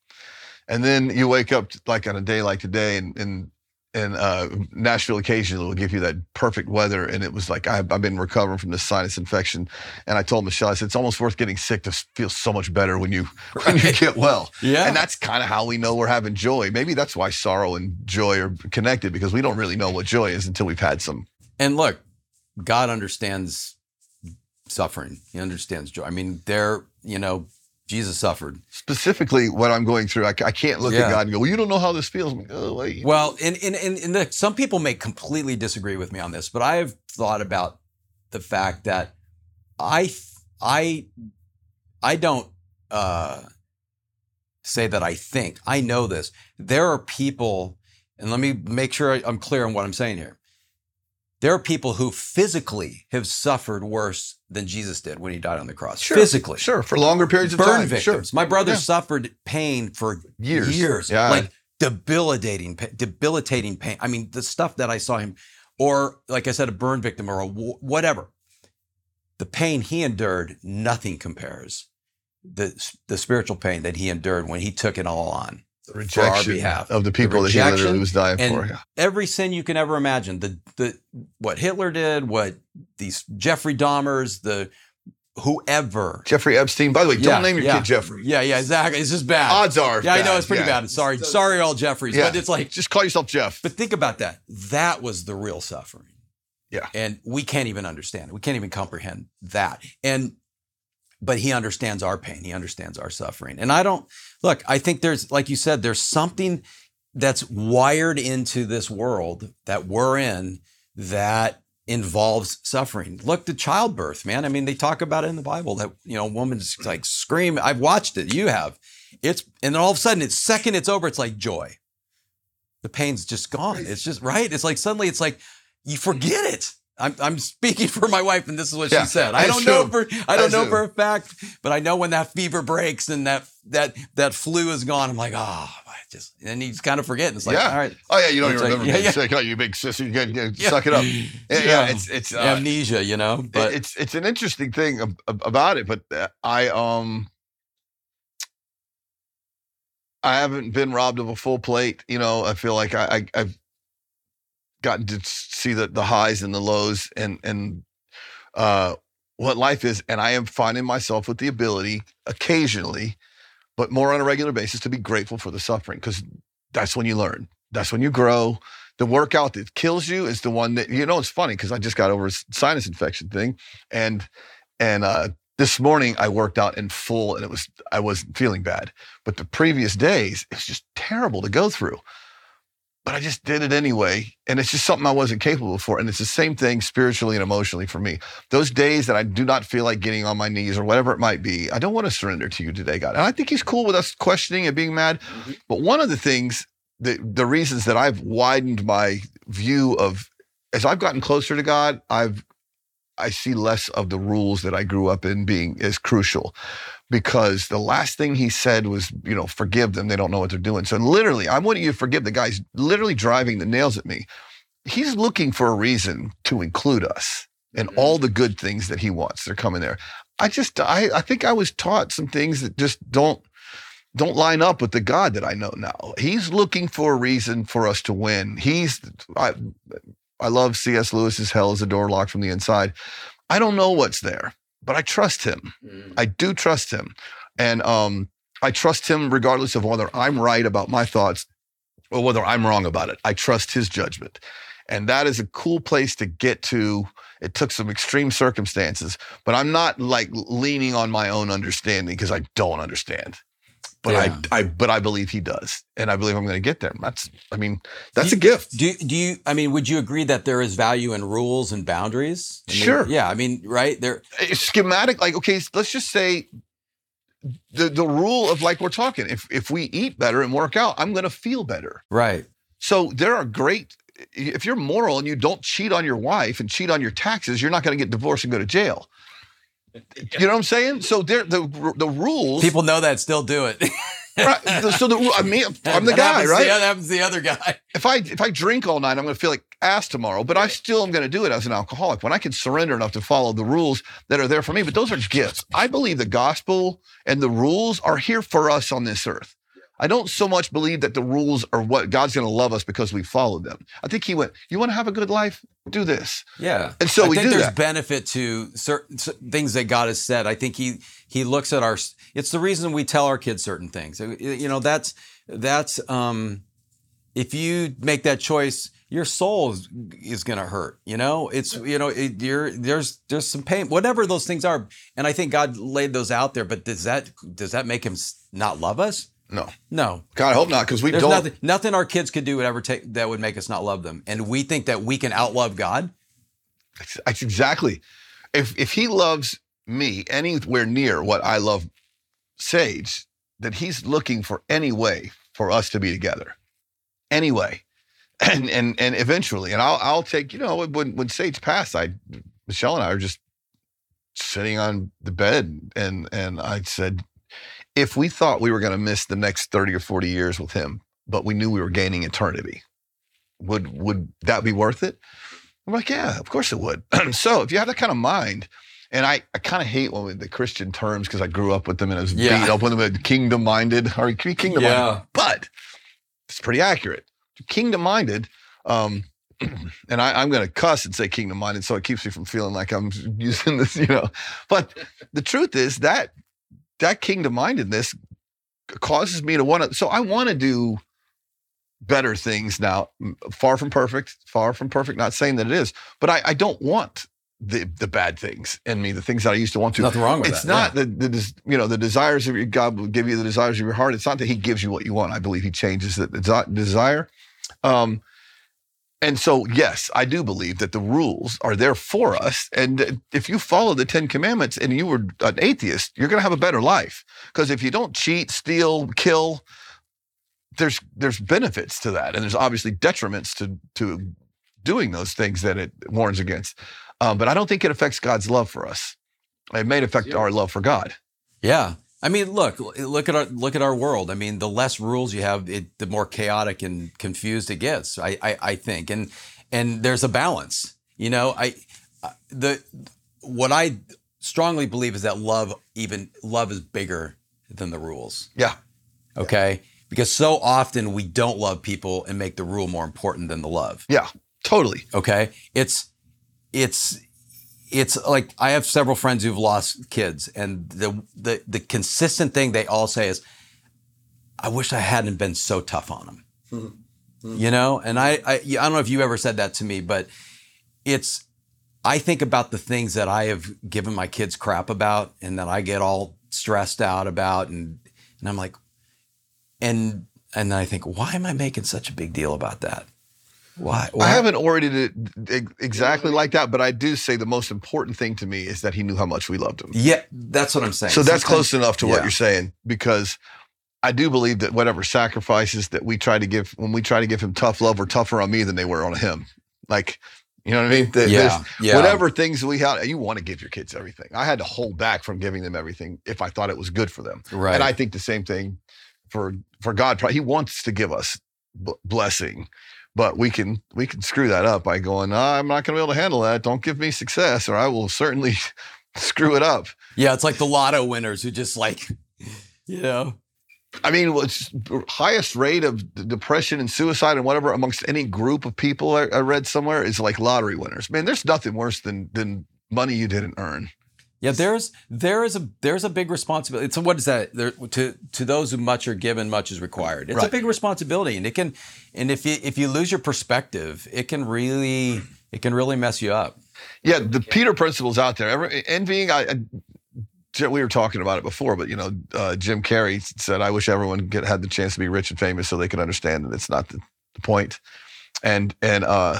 And then you wake up like on a day like today and, and, and uh, Nashville occasionally will give you that perfect weather. And it was like, I've, I've been recovering from this sinus infection. And I told Michelle, I said, it's almost worth getting sick to feel so much better when you, (laughs) when you get well. Yeah. And that's kind of how we know we're having joy. Maybe that's why sorrow and joy are connected because we don't really know what joy is until we've had some. And look, God understands suffering. He understands joy. I mean, there, you know, Jesus suffered. Specifically, what I'm going through, I, I can't look Yeah. at God and go, well, you don't know how this feels. I'm like, oh, wait. Well, and and and, and the, some people may completely disagree with me on this, but I have thought about the fact that I I I don't uh, say that I think I know this. There are people, and let me make sure I'm clear on what I'm saying here. There are people who physically have suffered worse than Jesus did when he died on the cross. Sure, physically, Sure, for longer periods of burn time. victims. Sure. My brother Yeah. suffered pain for Years. years, Yeah. like debilitating, debilitating pain. I mean, the stuff that I saw him, or like I said, a burn victim or a whatever. The pain he endured, nothing compares. The the spiritual pain that he endured when he took it all on. The rejection behalf. of the people that he literally was dying and for. Yeah. every sin you can ever imagine. The the what Hitler did, what these Jeffrey Dahmers, the whoever. Jeffrey Epstein. By the way, don't Yeah, name your yeah. kid Jeffrey. Yeah, yeah, exactly. It's just bad. Odds are. yeah, I know it's pretty yeah. bad. Sorry, sorry, all Jeffries, Yeah. but it's like, Just call yourself Jeff. but think about that. That was the real suffering. Yeah. and we can't even understand it. We can't even comprehend that. And but he understands our pain. He understands our suffering. And I don't look, I think there's, like you said, there's something that's wired into this world that we're in that involves suffering. Look to childbirth, man. I mean, they talk about it in the Bible that, you know, woman's like scream. I've watched it. You have. It's, and then all of a sudden, it's second it's over, it's like joy. The pain's just gone. It's just, right? It's like suddenly it's like you forget it. I'm, I'm speaking for my wife, and this is what Yeah, she said. I I don't know for I don't I know assume. for a fact, but I know when that fever breaks and that that that flu is gone, I'm like, oh, I just and you just kind of forget. And it's like, Yeah. all right, Oh yeah, you don't even like- remember yeah, being yeah. sick. Oh, you big sissy, you gotta, you suck it up. (laughs) Yeah, it's it's uh, amnesia, you know. But it's it's an interesting thing ab- ab- about it, but uh, I um I haven't been robbed of a full plate. You know, I feel like I, I I've gotten to see the the highs and the lows and and uh what life is, and I am finding myself with the ability occasionally, but more on a regular basis, to be grateful for the suffering because that's when you learn. That's when you grow. The workout that kills you is the one that you know. It's funny because I just got over a sinus infection thing, and and uh, this morning I worked out in full, and it was I wasn't feeling bad. But the previous days, it's just terrible to go through. But I just did it anyway, and it's just something I wasn't capable for. And it's the same thing spiritually and emotionally for me. Those days that I do not feel like getting on my knees or whatever it might be, I don't want to surrender to you today, God. And I think He's cool with us questioning and being mad. Mm-hmm. But one of the things the the reasons that I've widened my view of as I've gotten closer to God, I've I see less of the rules that I grew up in being as crucial because the last thing he said was, you know, forgive them. They don't know what they're doing. So literally, I want you to forgive the guy's literally driving the nails at me. He's looking for a reason to include us and mm-hmm. all the good things that he wants. They're coming there. I just I I think I was taught some things that just don't don't line up with the God that I know now. He's looking for a reason for us to win. He's I I love C.S. Lewis's Hell is a door locked from the inside. I don't know what's there, but I trust him. I do trust him. And um I trust him regardless of whether I'm right about my thoughts or whether I'm wrong about it. I trust his judgment. And that is a cool place to get to. It took some extreme circumstances, but I'm not like leaning on my own understanding because I don't understand. But Yeah. I, I, but I believe he does, and I believe I'm going to get there. That's, I mean, that's a gift. Do do you? I mean, would you agree that there is value in rules and boundaries? I mean, Sure. Yeah. I mean, right there. It's schematic, like okay, let's just say the the rule of like we're talking. If if we eat better and work out, I'm going to feel better. Right. So there are great. If you're moral and you don't cheat on your wife and cheat on your taxes, you're not going to get divorced and go to jail. You know what I'm saying? So there, the the rules. People know that, still do it. right, so the I mean, I'm the That guy, right? the- that happens to the other guy. if I if I drink all night, I'm going to feel like ass tomorrow. But I still am going to do it as an alcoholic when I can surrender enough to follow the rules that are there for me. But those are gifts. I believe the gospel and the rules are here for us on this earth. I don't so much believe that the rules are what God's going to love us because we followed them. I think He went, "You want to have a good life? Do this." Yeah. And so I we think do there's that. benefit to certain things that God has said. I think he he looks at our. It's the reason we tell our kids certain things. You know, that's that's um, if you make that choice, your soul is, is going to hurt. You know, it's you know, it, you're there's there's some pain, whatever those things are. And I think God laid those out there. But does that does that make him not love us? No, No, God, I hope not, because we there's don't. nothing nothing our kids could do would ever take that would make us not love them. And we think that we can outlove God. That's, that's exactly. If if he loves me anywhere near what I love Sage, that he's looking for any way for us to be together. Anyway. (clears throat) And and and eventually, and I'll I'll take, you know, when when Sage passed, I Michelle and I are just sitting on the bed and and I said, if we thought we were gonna miss the next 30 or 40 years with him, but we knew we were gaining eternity, would would that be worth it? I'm like, yeah, of course it would. (clears throat) so if you have that kind of mind, and I, I kind of hate when we, the Christian terms because I grew up with them and I was Yeah. beat up with them, kingdom minded or kingdom minded, Yeah. But it's pretty accurate. Kingdom minded, um, (clears throat) and I, I'm going to cuss and say kingdom minded, so it keeps me from feeling like I'm (laughs) using this, you know. But the truth is that that kingdom mindedness causes me to want to. So I want to do better things now. Far from perfect, far from perfect. Not saying that it is, but I, I don't want the the bad things in me, the things that I used to want to. Nothing wrong with it's that, not the, the you know the desires of your God will give you the desires of your heart. It's not that He gives you what you want. I believe He changes the desi- desire. Um, and so, yes, I do believe that the rules are there for us. And if you follow the Ten Commandments and you were an atheist, you're going to have a better life. Because if you don't cheat, steal, kill, there's there's benefits to that, and there's obviously detriments to to doing those things that it warns against. Um, but I don't think it affects God's love for us. It may affect our love for God. Yeah. I mean, look, look at our look at our world. I mean, the less rules you have, it, the more chaotic and confused it gets. I, I, I think, and and there's a balance. You know, I uh, the what I strongly believe is that love, even love, is bigger than the rules. Yeah. Okay, because so often we don't love people and make the rule more important than the love. Yeah. Totally. Okay, it's it's it's like I have several friends who've lost kids, and the the the consistent thing they all say is, "I wish I hadn't been so tough on them." Mm-hmm. You know, and I, I I don't know if you ever said that to me, but it's I think about the things that I have given my kids crap about, and that I get all stressed out about, and and I'm like, and and I think, why am I making such a big deal about that? Why? I haven't oriented it exactly like that, but I do say the most important thing to me is that he knew how much we loved him. Yeah, that's what I'm saying. So that's close enough to what you're saying because I do believe that whatever sacrifices that we try to give when we try to give him tough love were tougher on me than they were on him. Like, you know what I mean? That Yeah, yeah. Whatever things we had, you want to give your kids everything. I had to hold back from giving them everything if I thought it was good for them. Right. And I think the same thing for for God. He wants to give us blessing, but we can we can screw that up by going, "No, I'm not going to be able to handle that. Don't give me success, or I will certainly (laughs) screw it up. Yeah, it's like the lotto winners who just like, (laughs) you know. I mean, what's highest rate of depression and suicide and whatever amongst any group of people I, I read somewhere is like lottery winners. Man, there's nothing worse than than money you didn't earn. Yeah, there's there is a there's a big responsibility. So what is that? There, to to those who much are given, much is required. It's a big responsibility, and it can, and if you if you lose your perspective, it can really it can really mess you up. Yeah, the Peter principle's out there. Every, envying, I, I we were talking about it before, but you know, uh, Jim Carrey said, "I wish everyone get, had the chance to be rich and famous so they could understand that it's not the, the point." And and uh,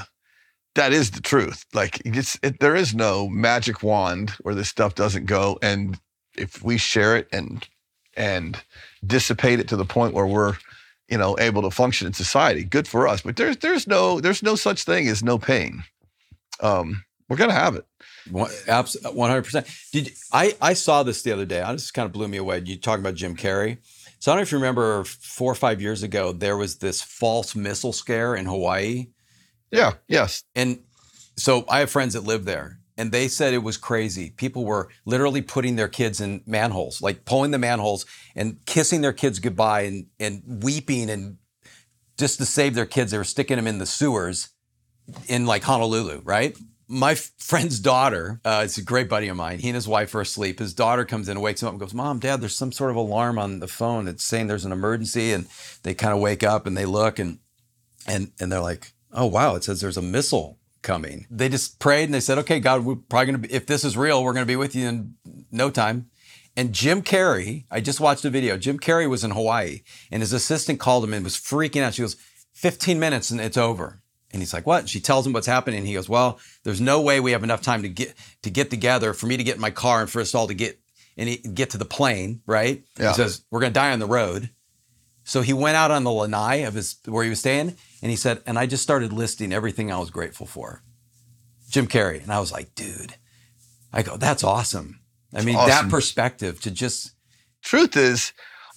that is the truth. Like, it's it, there is no magic wand where this stuff doesn't go. And if we share it and and dissipate it to the point where we're you know able to function in society, good for us. But there's there's no there's no such thing as no pain. Um, we're gonna have it. One hundred percent. Did I? I saw this the other day. I just kind of blew me away. You talking about Jim Carrey? So I don't know if you remember four or five years ago, there was this false missile scare in Hawaii. Yeah. Yes. And so I have friends that live there, and they said it was crazy. People were literally putting their kids in manholes, like pulling the manholes and kissing their kids goodbye and, and weeping and just to save their kids, they were sticking them in the sewers in like Honolulu, right? My friend's daughter, uh, it's a great buddy of mine. He and his wife are asleep. His daughter comes in and wakes him up and goes, Mom, Dad, there's some sort of alarm on the phone that's saying there's an emergency. And they kind of wake up and they look and and and they're like, "Oh wow, it says there's a missile coming." They just prayed and they said, "Okay, God, we're probably going to be if this is real, we're going to be with you in no time." And Jim Carrey, I just watched a video. Jim Carrey was in Hawaii and his assistant called him and was freaking out. She goes, "15 minutes and it's over." And he's like, "What?" And she tells him what's happening. And he goes, "Well, there's no way we have enough time to get to get together for me to get in my car and for us all to get and he- get to the plane, right?" Yeah. He says, "We're going to die on the road." So he went out on the lanai of his where he was staying, and he said, and I just started listing everything I was grateful for. Jim Carrey, and I was like, dude, I go, that's awesome. I mean, that perspective to just. Truth is,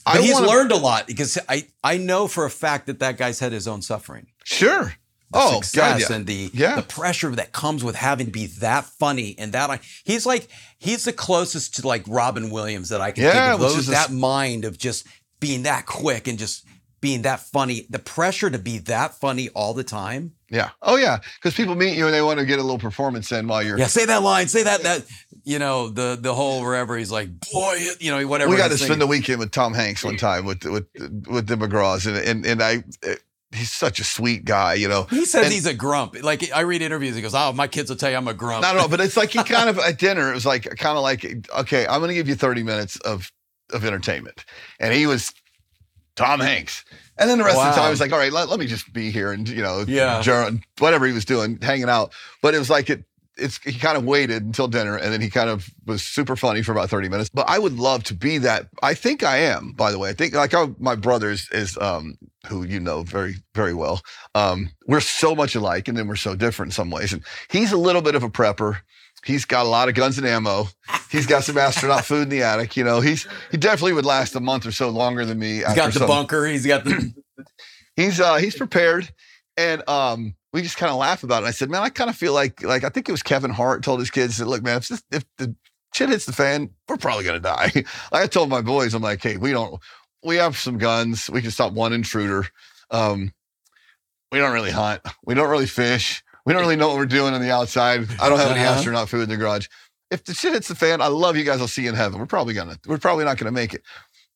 I he's wanna- learned a lot because I I know for a fact that that guy's had his own suffering. Sure. The oh, success God, yeah. and the Yeah. the pressure that comes with having to be that funny and that he's like he's the closest to like Robin Williams that I can Yeah, think of. Those, is a that s- mind of just being that quick and just being that funny. The pressure to be that funny all the time. yeah. Oh, yeah. Because people meet you and they want to get a little performance in while you're. Yeah, say that line, say that that you know the the whole wherever he's like boy, you know whatever. we got to spend the weekend with Tom Hanks one time with with with the McGraws and and and I eh, he's such a sweet guy, you know. He says And- he's a grump. Like I read interviews, he goes, "Oh, my kids will tell you I'm a grump." I don't know, but it's like he (laughs) kind of at dinner. It was like kind of like, okay, I'm going to give you 30 minutes of of entertainment, and he was Tom Hanks, and then the rest of the time I was like, all right, let, let me just be here and you know, Yeah. Whatever he was doing, hanging out. But it was like it. It's he kind of waited until dinner, and then he kind of was super funny for about 30 minutes. But I would love to be that. I think I am, by the way. I think like how my brothers is um who you know very very well. Um, we're so much alike, and then we're so different in some ways. And he's a little bit of a prepper. He's got a lot of guns and ammo. He's got some astronaut food in the attic. You know, he's he definitely would last a month or so longer than me. He's got the some- bunker. He's got the. (clears throat) He's uh he's prepared, and um we just kind of laugh about it. I said, man, I kind of feel like like I think it was Kevin Hart told his kids that look, man, if this, if the shit hits the fan, we're probably gonna die. like (laughs) I told my boys, I'm like, hey, we don't we have some guns. We can stop one intruder. Um, we don't really hunt. We don't really fish. We don't really know what we're doing on the outside. I don't have any Uh-huh. astronaut food in the garage. If the shit hits the fan, I love you guys. I'll see you in heaven. We're probably gonna. We're probably not gonna make it.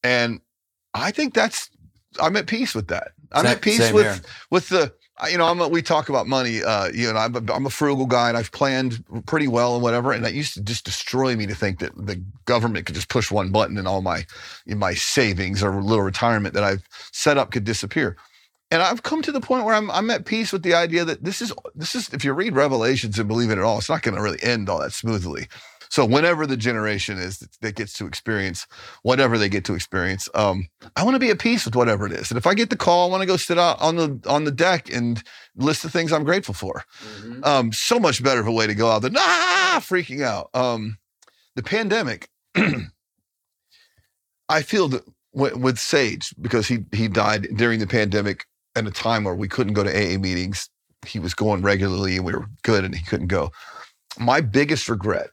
And I think that's. I'm at peace with that. I'm Same- at peace with here. with the. You know, I'm a, we talk about money. Uh, you know, I'm a, I'm a frugal guy, and I've planned pretty well and whatever. And that used to just destroy me to think that the government could just push one button and all my my savings or little retirement that I've set up could disappear. And I've come to the point where I'm I'm at peace with the idea that this is this is if you read Revelations and believe it at all, it's not going to really end all that smoothly. So whenever the generation is that, gets to experience whatever they get to experience, um, I want to be at peace with whatever it is. And if I get the call, I want to go sit out on the on the deck and list the things I'm grateful for. Um, so much better of a way to go out than ah freaking out. Um, the pandemic, (clears throat) I feel that with, with Sage because he he died during the pandemic at a time where we couldn't go to AA meetings. He was going regularly and we were good, and he couldn't go. My biggest regret,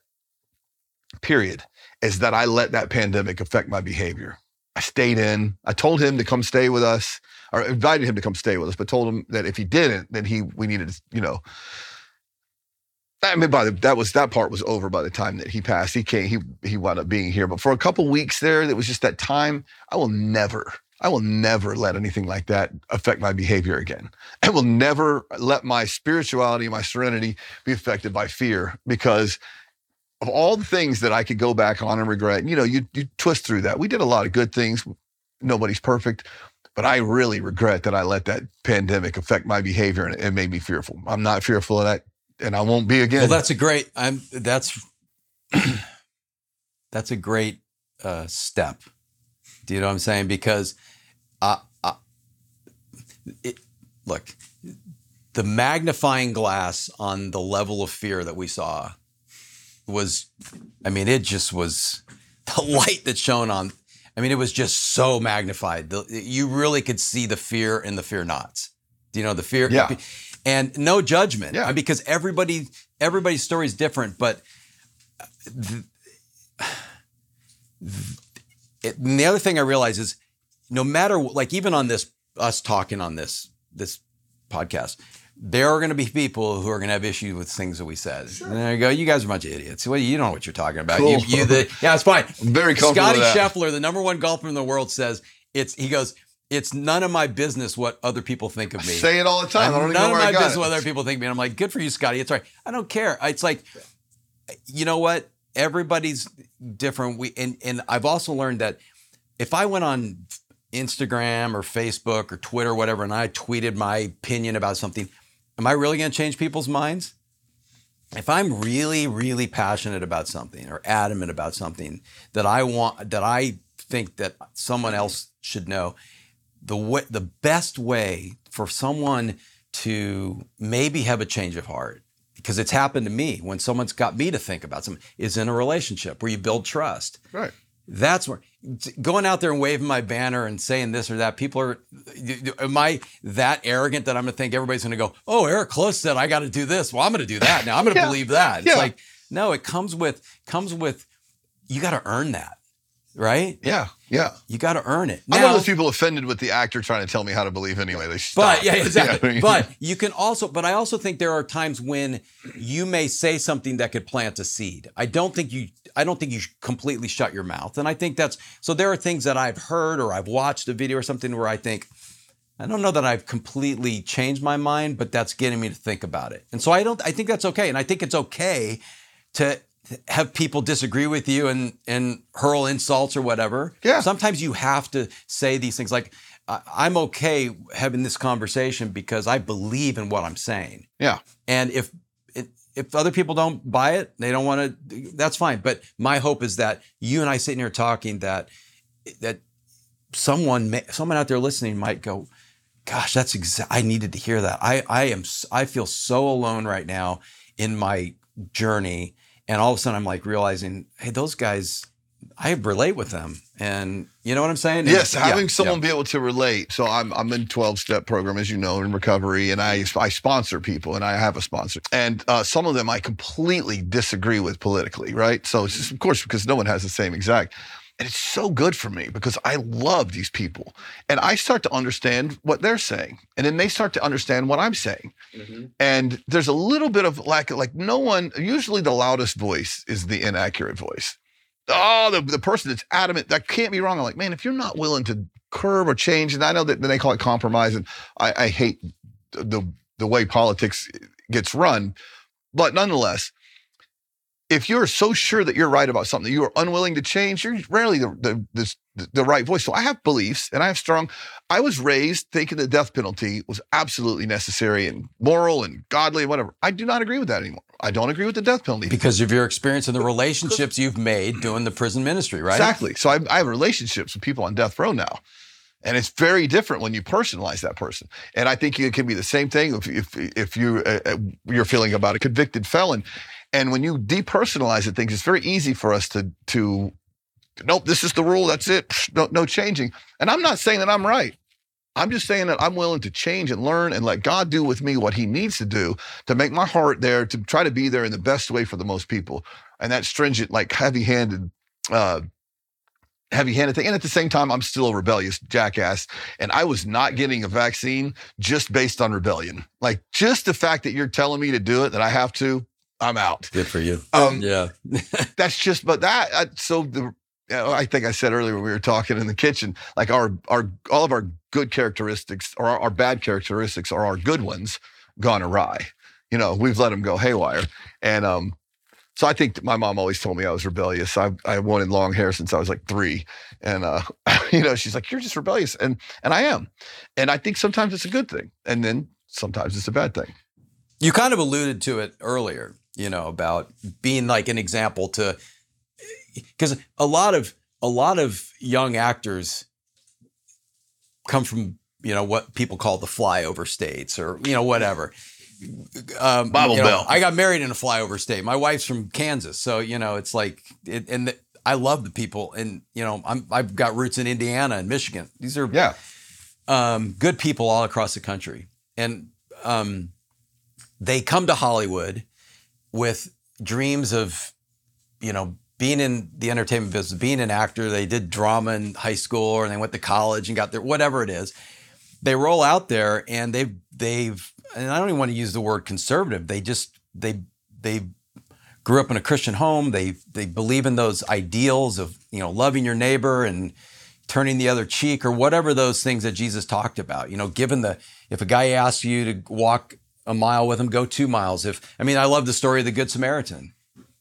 period, is that I let that pandemic affect my behavior. I stayed in. I told him to come stay with us, or invited him to come stay with us, but told him that if he didn't, then he we needed to, you know. I mean, by the that was that part was over by the time that he passed. He came, he he wound up being here, but for a couple weeks there, that was just that time. I will never, I will never let anything like that affect my behavior again. I will never let my spirituality, my serenity, be affected by fear because of all the things that I could go back on and regret. You know, you you twist through that. We did a lot of good things. Nobody's perfect. But I really regret that I let that pandemic affect my behavior and it made me fearful. I'm not fearful of that, and I won't be again. Well, that's a great. I'm. That's. (clears throat) that's a great uh, step. Do you know what I'm saying? Because, uh, uh, it, look, the magnifying glass on the level of fear that we saw was, I mean, it just was (laughs) the light that shone on. I mean, it was just so magnified. The, you really could see the fear in the fear knots. Do you know the fear? Yeah. And no judgment. Yeah. Because everybody, everybody's story is different. But it, and the other thing I realize is, no matter like even on this us talking on this this podcast, there are going to be people who are going to have issues with things that we said. And there you go. You guys are a bunch of idiots. Well, you don't know what you're talking about. Cool. you the, (laughs) yeah, it's fine. I'm very comfortable Scotty. Scheffler, the number one golfer in the world, says it's. He goes. It's none of my business what other people think of me. Say it all the time. I don't None know of my I business it. what other people think of me. And I'm like, good for you, Scotty. It's right. I don't care. It's like, you know what? Everybody's different. We and and I've also learned that if I went on Instagram or Facebook or Twitter, or whatever, and I tweeted my opinion about something, am I really going to change people's minds? If I'm really, really passionate about something or adamant about something that I want, that I think that someone else should know, the way, the best way for someone to maybe have a change of heart, because it's happened to me when someone's got me to think about something, is in a relationship where you build trust. Right. That's where going out there and waving my banner and saying this or that. People are, am I that arrogant that I'm going to think everybody's going to go, oh, Eric Close said I got to do this. Well, I'm going to do that now. I'm going to Yeah. believe that. It's Yeah. like no, it comes with comes with you got to earn that, right? Yeah. Yeah. You got to earn it. I'm one of those people offended with the actor trying to tell me how to believe anyway. They stop. But yeah, (laughs) exactly. I mean, but you can also, but I also think there are times when you may say something that could plant a seed. I don't think you, I don't think you completely shut your mouth. And I think that's so. There are things that I've heard or I've watched a video or something where I think I don't know that I've completely changed my mind, but that's getting me to think about it. And so I don't I think that's okay. And I think it's okay to have people disagree with you and and hurl insults or whatever. Yeah. Sometimes you have to say these things like I'm okay having this conversation because I believe in what I'm saying. Yeah. And if if other people don't buy it, they don't want to. That's fine. But my hope is that you and I sitting here talking that that someone may, someone out there listening might go, "Gosh, that's exact. I needed to hear that. I I am I feel so alone right now in my journey, and all of a sudden I'm like realizing, hey, those guys, I relate with them, and you know what I'm saying? Yes, yeah, having yeah. someone be able to relate. So I'm I'm in 12 step program, as you know, in recovery, and I I sponsor people, and I have a sponsor, and uh, some of them I completely disagree with politically, right? So it's just, of course because no one has the same exact. And it's so good for me because I love these people. And I start to understand what they're saying. And then they start to understand what I'm saying. Mm-hmm. And there's a little bit of lack of like no one, usually the loudest voice is the inaccurate voice. Oh, the, the person that's adamant, that can't be wrong. I'm like, man, if you're not willing to curb or change, and I know that they call it compromise, and I, I hate the the way politics gets run, but nonetheless, if you're so sure that you're right about something, you are unwilling to change, you're rarely the the, the the right voice. So I have beliefs and I have strong. I was raised thinking the death penalty was absolutely necessary and moral and godly and whatever. I do not agree with that anymore. I don't agree with the death penalty. because of your experience and the relationships you've made doing the prison ministry, right? Exactly. So I, I have relationships with people on death row now. And it's very different when you personalize that person. And I think it can be the same thing if, if, if you, uh, uh, you're feeling about a convicted felon. And when you depersonalize things, it's very easy for us to, to nope, this is the rule. That's it. No, no changing. And I'm not saying that I'm right. I'm just saying that I'm willing to change and learn and let God do with me what he needs to do to make my heart there, to try to be there in the best way for the most people. And that stringent, like heavy handed, uh, heavy handed thing. And at the same time, I'm still a rebellious jackass. And I was not getting a vaccine just based on rebellion. Like just the fact that you're telling me to do it, that I have to, I'm out. Good for you. Um, Yeah. (laughs) that's just but that uh, so the I think I said earlier when we were talking in the kitchen, like our our all of our good characteristics or our, our bad characteristics are our good ones gone awry. You know, we've let them go haywire, and um, so I think my mom always told me I was rebellious. I I wanted long hair since I was like three, and uh, (laughs) you know, she's like, "You're just rebellious," and and I am, and I think sometimes it's a good thing, and then sometimes it's a bad thing. You kind of alluded to it earlier, you know, about being like an example to because a lot of a lot of young actors come from you know what people call the flyover states or you know whatever. Um, Bible you know, Belt. I got married in a flyover state. My wife's from Kansas, so you know it's like it, and the, I love the people, and you know I'm I've got roots in Indiana and Michigan. These are Yeah, um, good people all across the country, and um, they come to Hollywood with dreams of, you know, being in the entertainment business, being an actor. They did drama in high school, or they went to college and got their whatever it is. They roll out there, and they've they've, and I don't even want to use the word conservative. They just they they grew up in a Christian home. They they believe in those ideals of you know loving your neighbor and turning the other cheek or whatever those things that Jesus talked about. You know, given the if a guy asks you to walk a mile with him, go two miles. If I mean, I love the story of the Good Samaritan.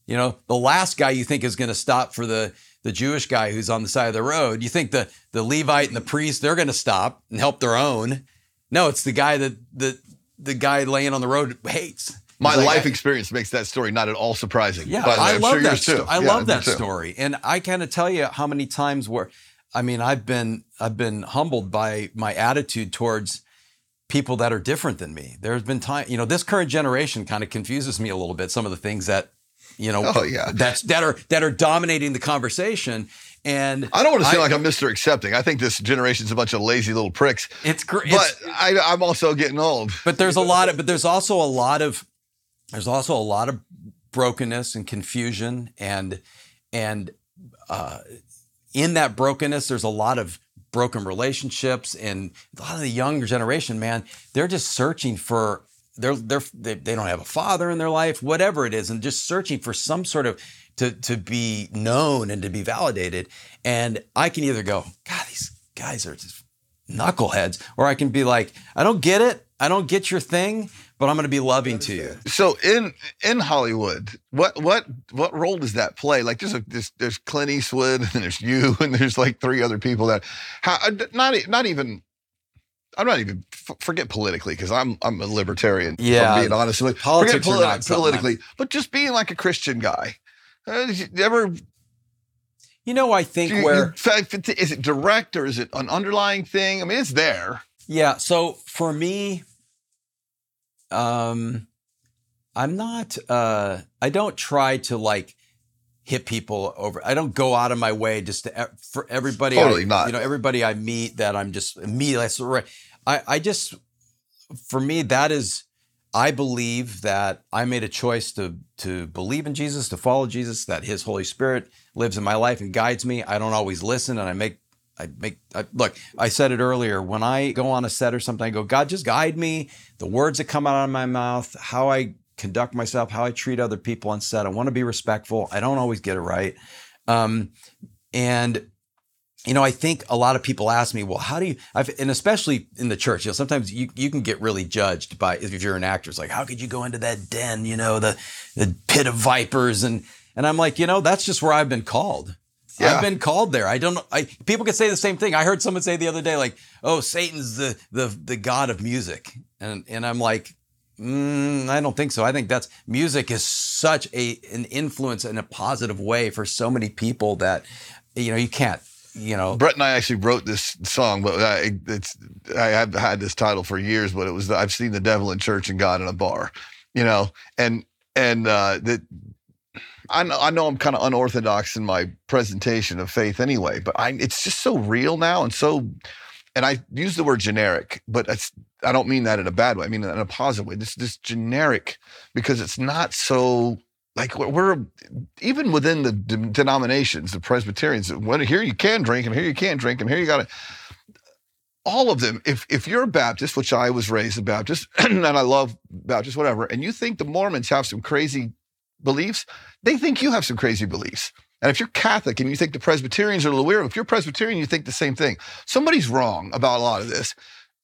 You know, the last guy you think is going to stop for the the Jewish guy who's on the side of the road, you think the the Levite and the priest they're going to stop and help their own. No, it's the guy that the the guy laying on the road hates. my like, life experience makes that story not at all surprising. yeah, by the way. I I'm love sure that. yours sto- too. I Yeah, love that story, and I can't tell you how many times where, I mean, I've been I've been humbled by my attitude towards people that are different than me. There's been time, you know, this current generation kind of confuses me a little bit. Some of the things that, you know, Oh, yeah. that's that are that are dominating the conversation, and I don't want to seem like I'm Mr. Accepting. I think this generation's a bunch of lazy little pricks. it's great. But I, I'm also getting old. but there's a lot of but there's also a lot of there's also a lot of brokenness and confusion and and uh, in that brokenness there's a lot of broken relationships and a lot of the younger generation man they're just searching for they're, they're they, they don't have a father in their life whatever it is and just searching for some sort of to to be known and to be validated and i can either go god these guys are just knuckleheads, or I can be like, I don't get it. I don't get your thing, but I'm going to be loving to you. So in in Hollywood, what what what role does that play? Like there's a there's, there's Clint Eastwood (laughs) and there's you (laughs) and there's like three other people that how, uh, not not even I'm not even forget politically because I'm I'm a libertarian. if I'm Yeah. being honest with Politics forget are not something I'm- politically, but just being like a Christian guy. Uh, you ever You know, I think you- where is it direct or is it an underlying thing? I mean, it's there. Yeah. So for me, um, I'm not. Uh, I don't try to like hit people over. I don't go out of my way just to for everybody. Totally I, not. You know, everybody I meet that I'm just me. That's right. I I just for me that is. I believe that I made a choice to to believe in Jesus, to follow Jesus, that His Holy Spirit lives in my life and guides me. I don't always listen, and I make I make I, look. I said it earlier. When I go on a set or something, I go, God, just guide me. The words that come out of my mouth, how I conduct myself, how I treat other people on set. I want to be respectful. I don't always get it right, um, and you know, I think a lot of people ask me, well, how do you, I've, and especially in the church, you know, sometimes you, you can get really judged by, if you're an actor, it's like, how could you go into that den, you know, the, the pit of vipers? And, and I'm like, you know, that's just where I've been called. Yeah. I've been called there. I don't know. I, people could say the same thing. I heard someone say the other day, like, oh, Satan's the, the, the God of music. And, and I'm like, Mm, I don't think so. I think that's music is such a an influence in a positive way for so many people that you know you can't you know Brett and I actually wrote this song, but I, it's I have had this title for years, but it was I've seen the devil in church and God in a bar, you know, and and uh, that I know I know I'm kind of unorthodox in my presentation of faith anyway, but I it's just so real now and so, and I use the word generic, but it's I don't mean that in a bad way. I mean in a positive way. This this generic because it's not so like we're, we're even within the de- denominations, the Presbyterians, when here you can drink and here you can't drink and here you got to. All of them. If if you're a Baptist, which I was raised a Baptist, (clears throat) and I love Baptist, whatever, and you think the Mormons have some crazy beliefs, they think you have some crazy beliefs. And if you're Catholic and you think the Presbyterians are a little weird, if you're Presbyterian, you think the same thing. Somebody's wrong about a lot of this.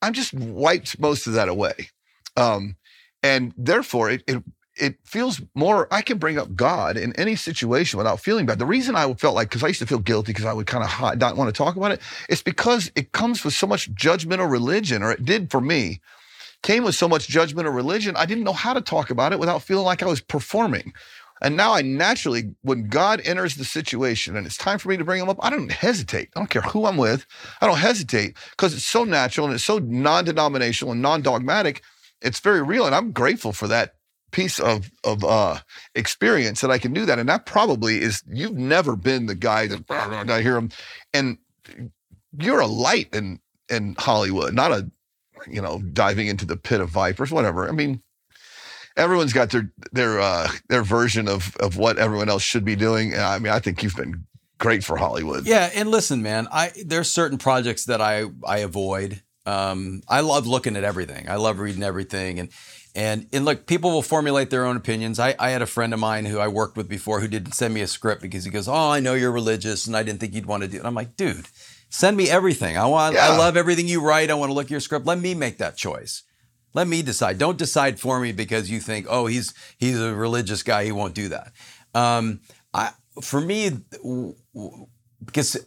I'm just wiped most of that away. Um, and therefore, it, it it feels more. I can bring up God in any situation without feeling bad. The reason I felt like, because I used to feel guilty because I would kind of not want to talk about it, it's because it comes with so much judgmental religion, or it did for me. Came with so much judgmental religion, I didn't know how to talk about it without feeling like I was performing. And now I naturally, when God enters the situation and it's time for me to bring him up, I don't hesitate. I don't care who I'm with. I don't hesitate because it's so natural and it's so non-denominational and non-dogmatic. It's very real, and I'm grateful for that piece of of uh, experience that I can do that. And that probably is you've never been the guy that I hear him, and you're a light in in Hollywood, not a you know diving into the pit of vipers, whatever. I mean, everyone's got their their uh, their version of of what everyone else should be doing. And I mean, I think you've been great for Hollywood. Yeah, and listen, man, I there's certain projects that I I avoid. Um, I love looking at everything. I love reading everything, and and and look, people will formulate their own opinions. I I had a friend of mine who I worked with before who didn't send me a script because he goes, "Oh, I know you're religious, and I didn't think you'd want to do." it. And I'm like, dude, send me everything. I want. Yeah. I love everything you write. I want to look at your script. Let me make that choice. Let me decide. Don't decide for me because you think, oh, he's he's a religious guy. He won't do that. Um, I for me, because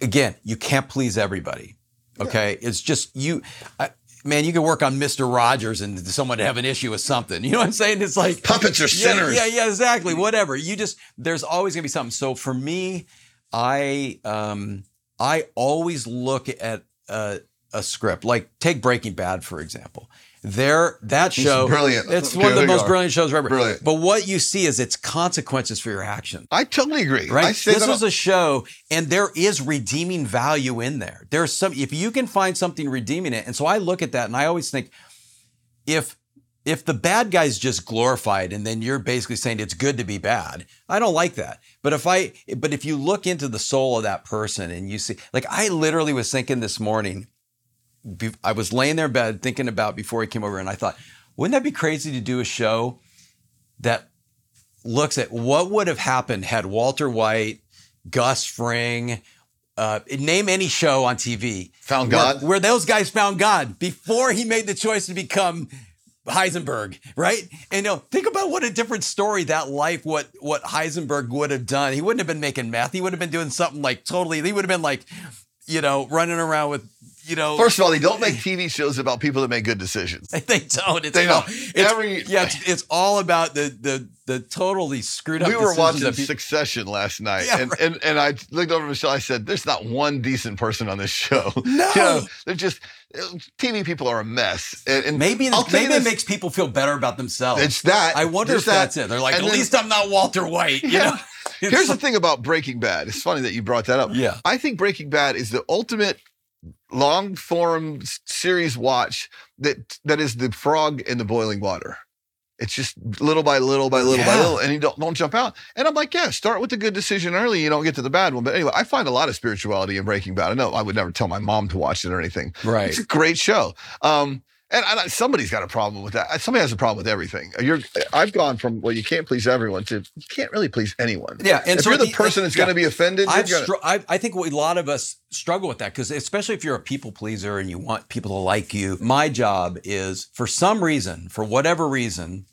again, you can't please everybody. Okay, it's just you. I, man, you can work on Mister Rogers and someone have an issue with something. You know what I'm saying? It's like Puppets are yeah, sinners. Yeah, yeah, exactly. Whatever. You just there's always gonna be something. So for me, I um I always look at a, a script. Like take Breaking Bad for example. There, that show, brilliant. It's Okay, one of the most are. brilliant shows ever. Brilliant. But what you see is its consequences for your action. I totally agree. Right. This was a show, and there is redeeming value in there. There's some if you can find something redeeming it, and so I look at that, and I always think, if if the bad guy's just glorified, and then you're basically saying it's good to be bad, I don't like that. But if I, but if you look into the soul of that person, and you see, like I literally was thinking this morning, I was laying there in bed thinking about before he came over, and I thought, wouldn't that be crazy to do a show that looks at what would have happened had Walter White, Gus Fring, uh, name any show on TV. Found where- God? Where, those guys found God before he made the choice to become Heisenberg, right? And you know, think about what a different story that life, what what Heisenberg would have done. He wouldn't have been making meth. He would have been doing something like totally. He would have been like, you know, running around with, you know. First of all, they don't make (laughs) TV shows about people that make good decisions. (laughs) they don't. It's They all, don't. It's, Every- yeah, it's, it's all about the the the totally screwed up. We were watching Succession last night, Yeah, and, right. and and I looked over Michelle. I said, "There's not one decent person on this show. No. (laughs) You know, they're just TV people are a mess." And, and Maybe I'll this, maybe it makes people feel better about themselves. it's that. I wonder if that's it. They're like, And at then- least I'm not Walter White. You Yeah. know? (laughs) It's Here's the thing about Breaking Bad. It's funny that you brought that up. Yeah. I think Breaking Bad is the ultimate long form series watch that that is the frog in the boiling water. It's just little by little by little by little, and you don't don't jump out. And I'm like, yeah, start with the good decision early. You don't get to the bad one. But anyway, I find a lot of spirituality in Breaking Bad. I know I would never tell my mom to watch it or anything. right. It's a great show. Um, and, and somebody's got a problem with that. Somebody has a problem with everything. Uh, you're, I've gone from well, you can't please everyone to you can't really please anyone. Yeah, and if so you're the the- person that's yeah. going to be offended, I've gonna, str- I, I think a lot of us struggle with that because especially if you're a people pleaser and you want people to like you. My job is for some reason, for whatever reason,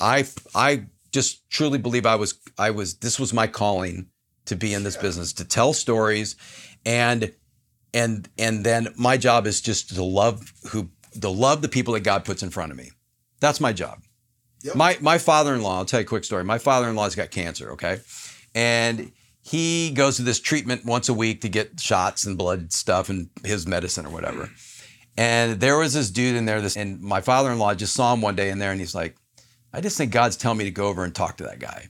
I I just truly believe I was I was this was my calling to be in this business to tell stories and and and then my job is just to love who to love the people that God puts in front of me. That's my job. My my father-in-law, I'll tell you a quick story. My father-in-law's got cancer, okay? And he goes to this treatment once a week to get shots and blood stuff and his medicine or whatever. And there was this dude in there, this and my father-in-law just saw him one day in there and he's like, I just think God's telling me to go over and talk to that guy.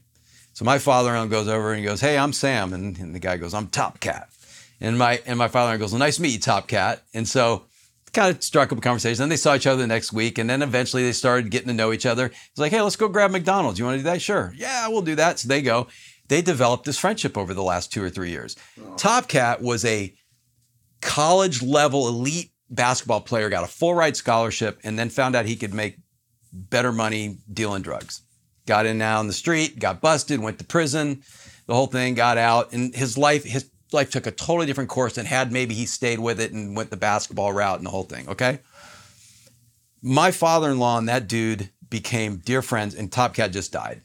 So my father-in-law goes over and he goes, Hey, I'm Sam. And, and the guy goes, I'm Top Cat. And my and my father-in-law goes, well, nice to meet you, Top Cat. And so kind of struck up a conversation. Then they saw each other the next week, and then eventually they started getting to know each other. It's like, hey, let's go grab McDonald's. You want to do that? Sure. Yeah, we'll do that. So they go. They developed this friendship over the last two or three years. Oh. Top Cat was a college level elite basketball player, got a full ride scholarship, and then found out he could make better money dealing drugs. Got in now on the street, got busted, went to prison, the whole thing, got out, and his life, his life took a totally different course and had maybe he stayed with it and went the basketball route and the whole thing. Okay. My father-in-law and that dude became dear friends, and Top Cat just died.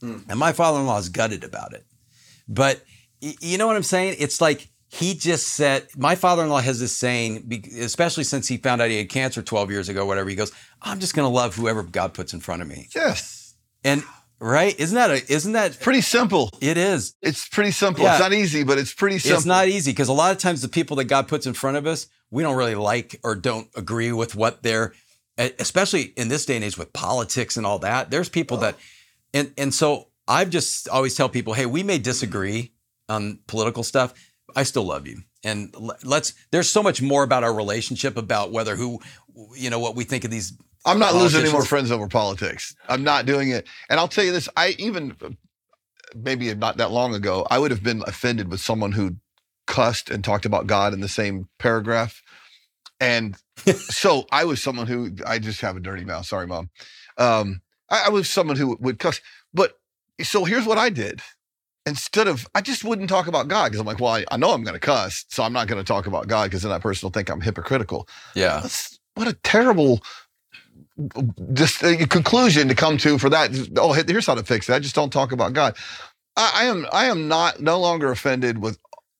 Hmm. And my father-in-law is gutted about it. But you know what I'm saying? It's like he just said, my father-in-law has this saying, especially since he found out he had cancer 12 years ago, whatever. He goes, I'm just going to love whoever God puts in front of me. yes, And right? Isn't that a, isn't that, pretty simple. it is. It's pretty simple. Yeah. It's not easy, but it's pretty simple. It's not easy because a lot of times the people that God puts in front of us, we don't really like or don't agree with what they're, especially in this day and age with politics and all that. There's people that, oh. and and so I've just always tell people, hey, we may disagree on political stuff. I still love you, and let's. There's so much more about our relationship about whether who, you know, what we think of these. I'm not losing any more friends over politics. I'm not doing it. And I'll tell you this: I even maybe not that long ago, I would have been offended with someone who cussed and talked about God in the same paragraph. And (laughs) so I was someone who I just have a dirty mouth. Sorry, mom. Um, I, I was someone who would cuss. But so here's what I did. Instead of, I just wouldn't talk about God because I'm like, well, I, I know I'm going to cuss, so I'm not going to talk about God because then that person will think I'm hypocritical. Yeah, That's, what a terrible just uh, a conclusion to come to for that. Oh, here's how to fix that. Just don't talk about God. I, I am I am not no longer offended with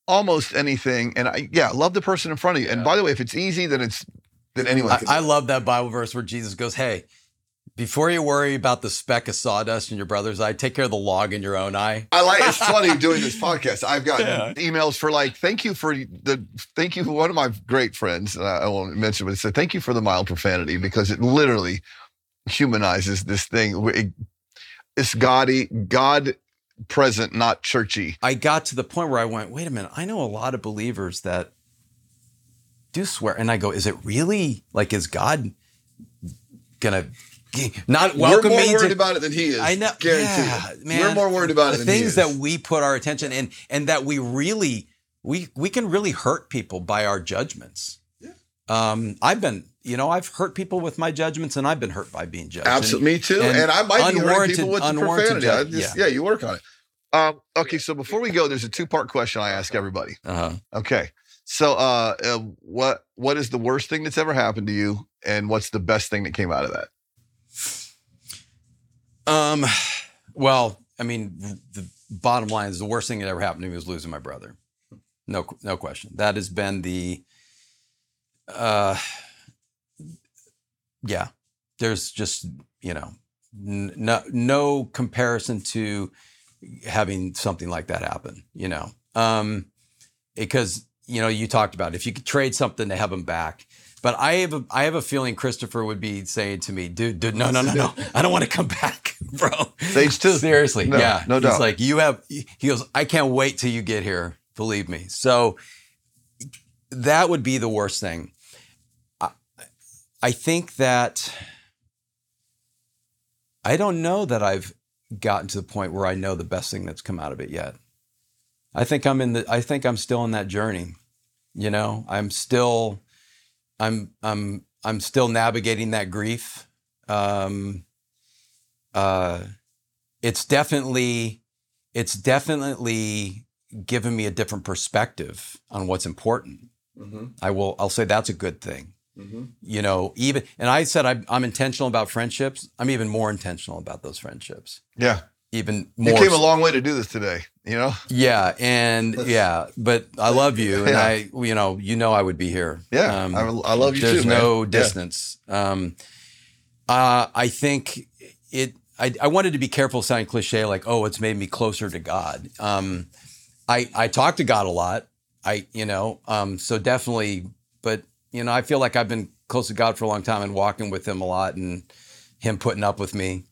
almost anything. And I yeah, love the person in front of you. And by the way, if it's easy, then it's then anyone I. I love that Bible verse where Jesus goes, hey. Before you worry about the speck of sawdust in your brother's eye, take care of the log in your own eye. I like it's funny (laughs) doing this podcast. I've got Yeah. emails for like, thank you for the thank you. For one of my great friends, uh, I won't mention, but it said, thank you for the mild profanity because it literally humanizes this thing. It- It's gaudy, God present, not churchy. I got to the point where I went, wait a minute, I know a lot of believers that do swear. And I go, is it really like, is God gonna not welcome We're more worried to- about it than he is. I know, Guaranteed. yeah, man. We're more worried about the it than he things that we put our attention in, and that we really we we can really hurt people by our judgments. Um, I've been, you know, I've hurt people with my judgments, and I've been hurt by being judged. Absolutely, me too. and And, I might be hurting people with profanity. Judge- just, yeah. yeah. you work on it. Um, okay, so before we go, there's a two part question I ask everybody. Uh-huh. Okay, so uh, uh, what what is the worst thing that's ever happened to you, and what's the best thing that came out of that? Um, well, I mean, the bottom line is the worst thing that ever happened to me was losing my brother. No, no question. That has been the, uh, yeah. There's just you know, n- no no comparison to having something like that happen. You know, um, because you know you talked about if you could trade something to have him back. But I have a, I have a feeling Christopher would be saying to me, dude, dude, no, no, no, no, (laughs) I don't want to come back, (laughs) bro. Stage two. Seriously, No, yeah. no He's doubt. like, you have. He goes, I can't wait till you get here. Believe me. So that would be the worst thing. I, I think that I don't know that I've gotten to the point where I know the best thing that's come out of it yet. I think I'm in the. I think I'm still in that journey. You know, I'm still. I'm I'm I'm still navigating that grief. Um, uh, it's definitely it's definitely given me a different perspective on what's important. I will I'll say that's a good thing. You know, even and I said I'm, I'm intentional about friendships. I'm even more intentional about those friendships. Yeah, Even you came a long way to do this today. You know, yeah, and (laughs) yeah, but I love you, and Yeah. I, you know, you know, I would be here. yeah, Um, I, I love you there's too. man. no Yeah. distance. Um, uh, I think it. I, I wanted to be careful sounding cliche, like oh, it's made me closer to God. Um, I I talk to God a lot. I you know, um, so definitely, but you know, I feel like I've been close to God for a long time and walking with Him a lot, and Him putting up with me.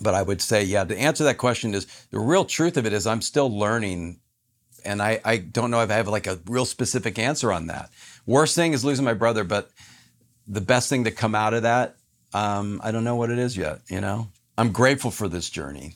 But I would say, yeah, to answer that question is the real truth of it is I'm still learning, and I I don't know if I have like a real specific answer on that. Worst thing is losing my brother, but the best thing to come out of that, um, I don't know what it is yet. You know, I'm grateful for this journey,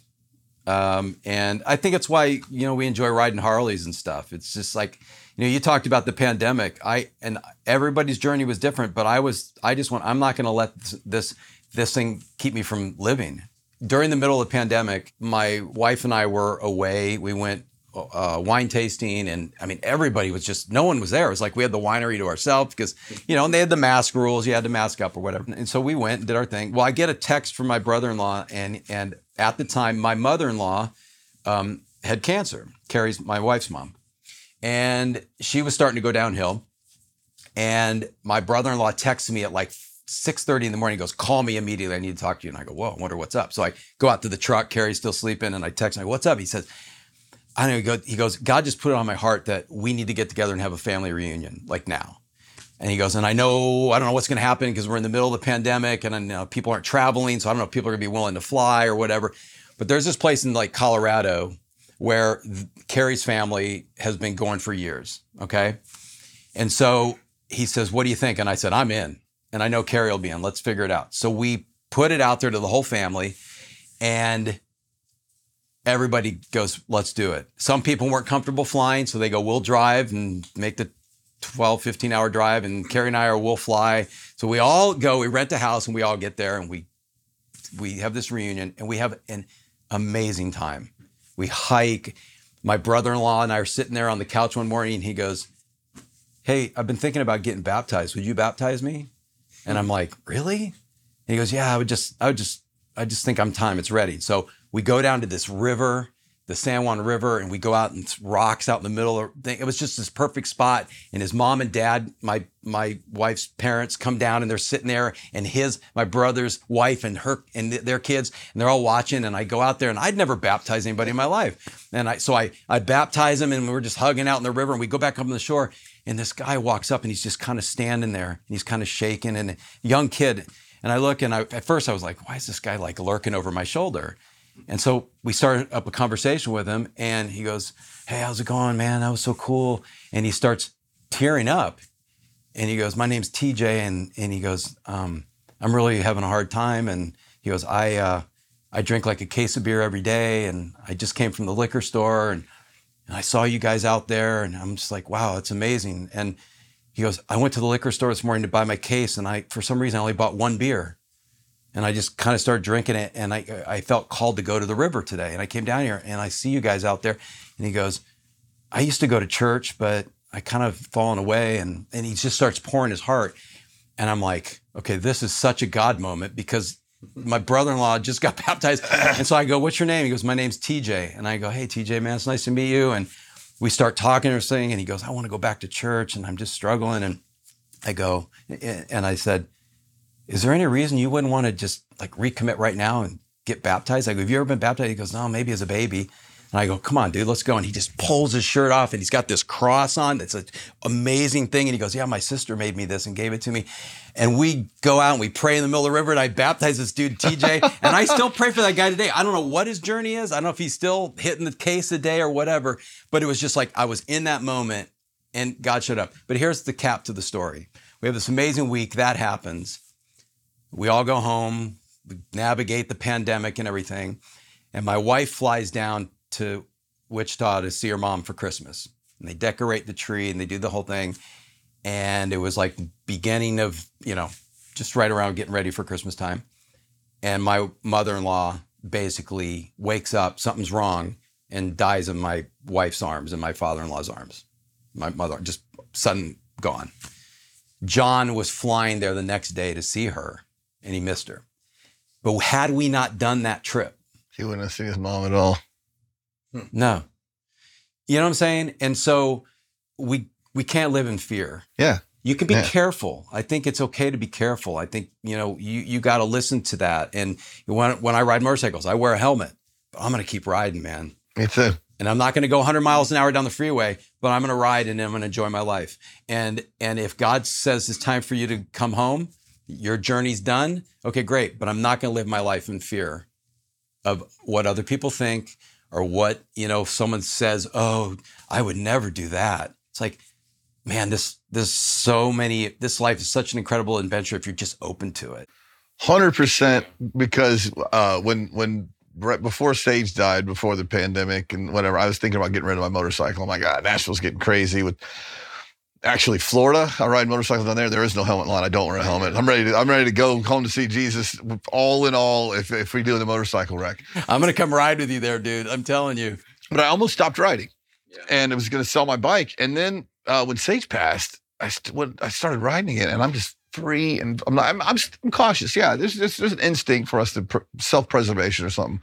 um, and I think it's why you know we enjoy riding Harleys and stuff. It's just like you know you talked about the pandemic. I and everybody's journey was different, but I was I just want I'm not going to let this, this this thing keep me from living. During the middle of the pandemic, my wife and I were away. We went uh, wine tasting, and I mean, everybody was just no one was there. It was like we had the winery to ourselves because you know, and they had the mask rules. You had to mask up or whatever. And so we went and did our thing. Well, I get a text from my brother-in-law, and and at the time, my mother-in-law um, had cancer. Carrie's my wife's mom, and she was starting to go downhill. And my brother-in-law texted me at like 6:30 in the morning. He goes, "Call me immediately. I need to talk to you." And I go, "Whoa, I wonder what's up." So I go out to the truck. Carrie's still sleeping, and I text him, "What's up?" He says, "I don't know." He goes, "God just put it on my heart that we need to get together and have a family reunion, like now." And he goes, "And I know I don't know what's going to happen because we're in the middle of the pandemic, and I know people aren't traveling, so I don't know if people are going to be willing to fly or whatever." But there's this place in like Colorado where Carrie's family has been going for years. Okay. And so he says, What do you think? And I said, I'm in. And I know Carrie will be in. Let's figure it out. So we put it out there to the whole family, and everybody goes, Let's do it. Some people weren't comfortable flying, so they go, We'll drive and make the 12, 15 hour drive. And Carrie and I are, We'll fly. So we all go, we rent a house, and we all get there, and we we have this reunion, and we have an amazing time. We hike. My brother-in-law and I are sitting there on the couch one morning, and he goes, hey, I've been thinking about getting baptized. Would you baptize me? And I'm like, really? And he goes, yeah, I would just, I would just, I just think I'm time. It's ready. So we go down to this river, the San Juan River, and we go out and rocks out in the middle of. It was just this perfect spot. And his mom and dad, my my wife's parents, come down and they're sitting there, and his my brother's wife and her and th- their kids, and they're all watching. And I go out there, and I'd never baptized anybody in my life. And I so I I baptize them, and we're just hugging out in the river, and we go back up on the shore, and this guy walks up, and he's just kind of standing there, and he's kind of shaking, and a young kid. And I look, and I, at first I was like, why is this guy like lurking over my shoulder? And so we started up a conversation with him, and he goes, Hey, how's it going, man? That was so cool. And he starts tearing up. And he goes, My name's TJ. And, and he goes, um, I'm really having a hard time. And he goes, I, uh, I drink like a case of beer every day. And I just came from the liquor store. And, and I saw you guys out there. And I'm just like, wow, it's amazing. And he goes, I went to the liquor store this morning to buy my case. And I, for some reason, I only bought one beer. and I just kind of started drinking it. And I, I felt called to go to the river today. And I came down here and I see you guys out there. And he goes, I used to go to church, but I kind of fallen away. And, and he just starts pouring his heart. And I'm like, okay, this is such a God moment because my brother-in-law just got (laughs) baptized. And so I go, what's your name? He goes, my name's TJ. And I go, hey, TJ, man, it's nice to meet you. And we start talking or saying, and he goes, I want to go back to church and I'm just struggling. And I go, and I said, is there any reason you wouldn't want to just like recommit right now and get baptized? I go, have you ever been baptized? He goes, no, maybe as a baby. And I go, come on, dude, let's go. And he just pulls his shirt off and he's got this cross on. It's an amazing thing. And he goes, yeah, my sister made me this and gave it to me. And we go out and we pray in the middle of the river and I baptize this dude, TJ. (laughs) and I still pray for that guy today. I don't know what his journey is. I don't know if he's still hitting the case a day or whatever, but it was just like I was in that moment and God showed up. But here's the cap to the story. We have this amazing week that happens. We all go home, we navigate the pandemic and everything. And my wife flies down to Wichita to see her mom for Christmas. And they decorate the tree and they do the whole thing. And it was like beginning of, you know, just right around getting ready for Christmas time. And my mother-in-law basically wakes up, something's wrong, and dies in my wife's arms and my father-in-law's arms. My mother just sudden gone. John was flying there the next day to see her and he missed her. But had we not done that trip, he wouldn't have seen his mom at all. No. You know what I'm saying? And so we we can't live in fear. Yeah. You can be Yeah. careful. I think it's okay to be careful. I think, you know, you you got to listen to that. And when when I ride motorcycles, I wear a helmet. But I'm going to keep riding, man. Me too. And I'm not going to go 100 miles an hour down the freeway, but I'm going to ride and I'm going to enjoy my life. And and if God says it's time for you to come home, your journey's done. Okay, great. But I'm not going to live my life in fear of what other people think or what you know. Someone says, "Oh, I would never do that." It's like, man, this there's so many. This life is such an incredible adventure if you're just open to it. Hundred percent. Because uh, when when right before Sage died, before the pandemic and whatever, I was thinking about getting rid of my motorcycle. Oh my God, Nashville's getting crazy with. Actually, Florida, I ride motorcycles down there. There is no helmet line. I don't wear a helmet. I'm ready to. I'm ready to go home to see Jesus. All in all, if if we do the motorcycle wreck, I'm going to come ride with you there, dude. I'm telling you. but I almost stopped riding, and I was going to sell my bike. And then uh, when Sage passed, I st- when I started riding again, and I'm just free, and I'm not, I'm, I'm, I'm cautious. Yeah, there's, there's there's an instinct for us to pr- self preservation or something,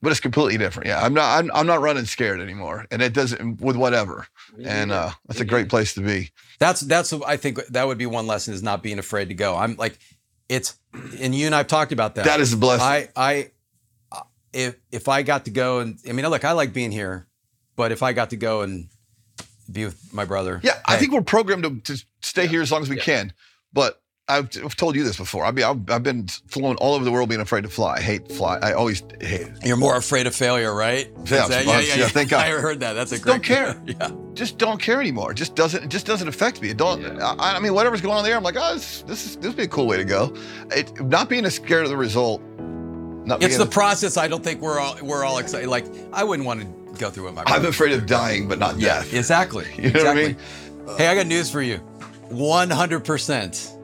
but it's completely different. Yeah, I'm not I'm, I'm not running scared anymore, and it doesn't with whatever, and uh, that's a great place to be. That's that's I think that would be one lesson is not being afraid to go. I'm like, it's and you and I've talked about that. That is a blessing. I I uh, if if I got to go and I mean look, I like being here, but if I got to go and be with my brother, Yeah, I think we're programmed to, to stay here as long as we can. But I've, I've told you this before. I mean, I've, I've been flown all over the world being afraid to fly. I hate fly. I always hate it. you're more afraid of failure, right? Is Yeah, that- well, yeah, thank God. (laughs) I heard that. That's a Just great. don't care. (laughs) yeah. Just don't care anymore. It just doesn't. It just doesn't affect me. It don't. I, I mean, whatever's going on there, I'm like, oh, this, this is this would be a cool way to go. It, not being as scared of the result. Not It's being the process. I don't think we're all we're all excited. Like I wouldn't want to go through it. My I'm afraid of dying, but not Yeah, death. exactly. (laughs) You know what I exactly. mean? Hey, I got news for you. 100%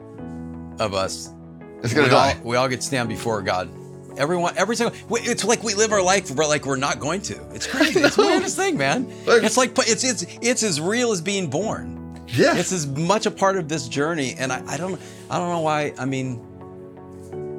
of us, It's gonna we die. all, we all get to stand before God. Everyone, every single, it's like we live our life, but like we're not going to. It's crazy. (laughs) It's the weirdest thing, man. Like- It's like, it's, it's, it's as real as being born. yeah. It's as much a part of this journey. And I, I don't, I don't know why. I mean,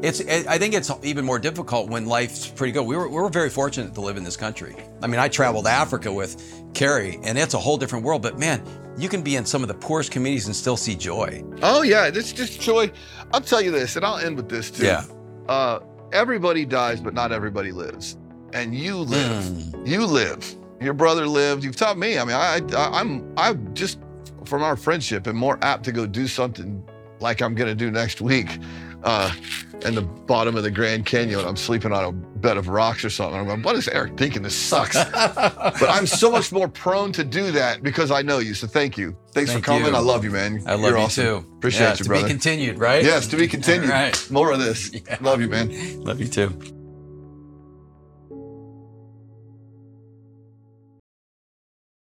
it's, I think it's even more difficult when life's pretty good. We were, we were very fortunate to live in this country. I mean, I traveled to Africa with Carrie, and it's a whole different world. But man, you can be in some of the poorest communities and still see joy. Oh yeah, this just joy. I'll tell you this, and I'll end with this too. Yeah. Uh, everybody dies, but not everybody lives. And you live. Mm. You live. Your brother lived. You've taught me. I mean, I, I I'm I'm just from our friendship and more apt to go do something like I'm gonna do next week. Uh, in the bottom of the Grand Canyon, I'm sleeping on a bed of rocks or something. I'm going, what is Eric thinking? This sucks. (laughs) but I'm so much more prone to do that because I know you. So thank you. Thanks Thank for coming. you. I love you, man. I love You're you awesome. too. Appreciate Yeah, you, to brother. be continued, right? Yes, to be continued. All right. More of this. Yeah. Love you, man. Love you too.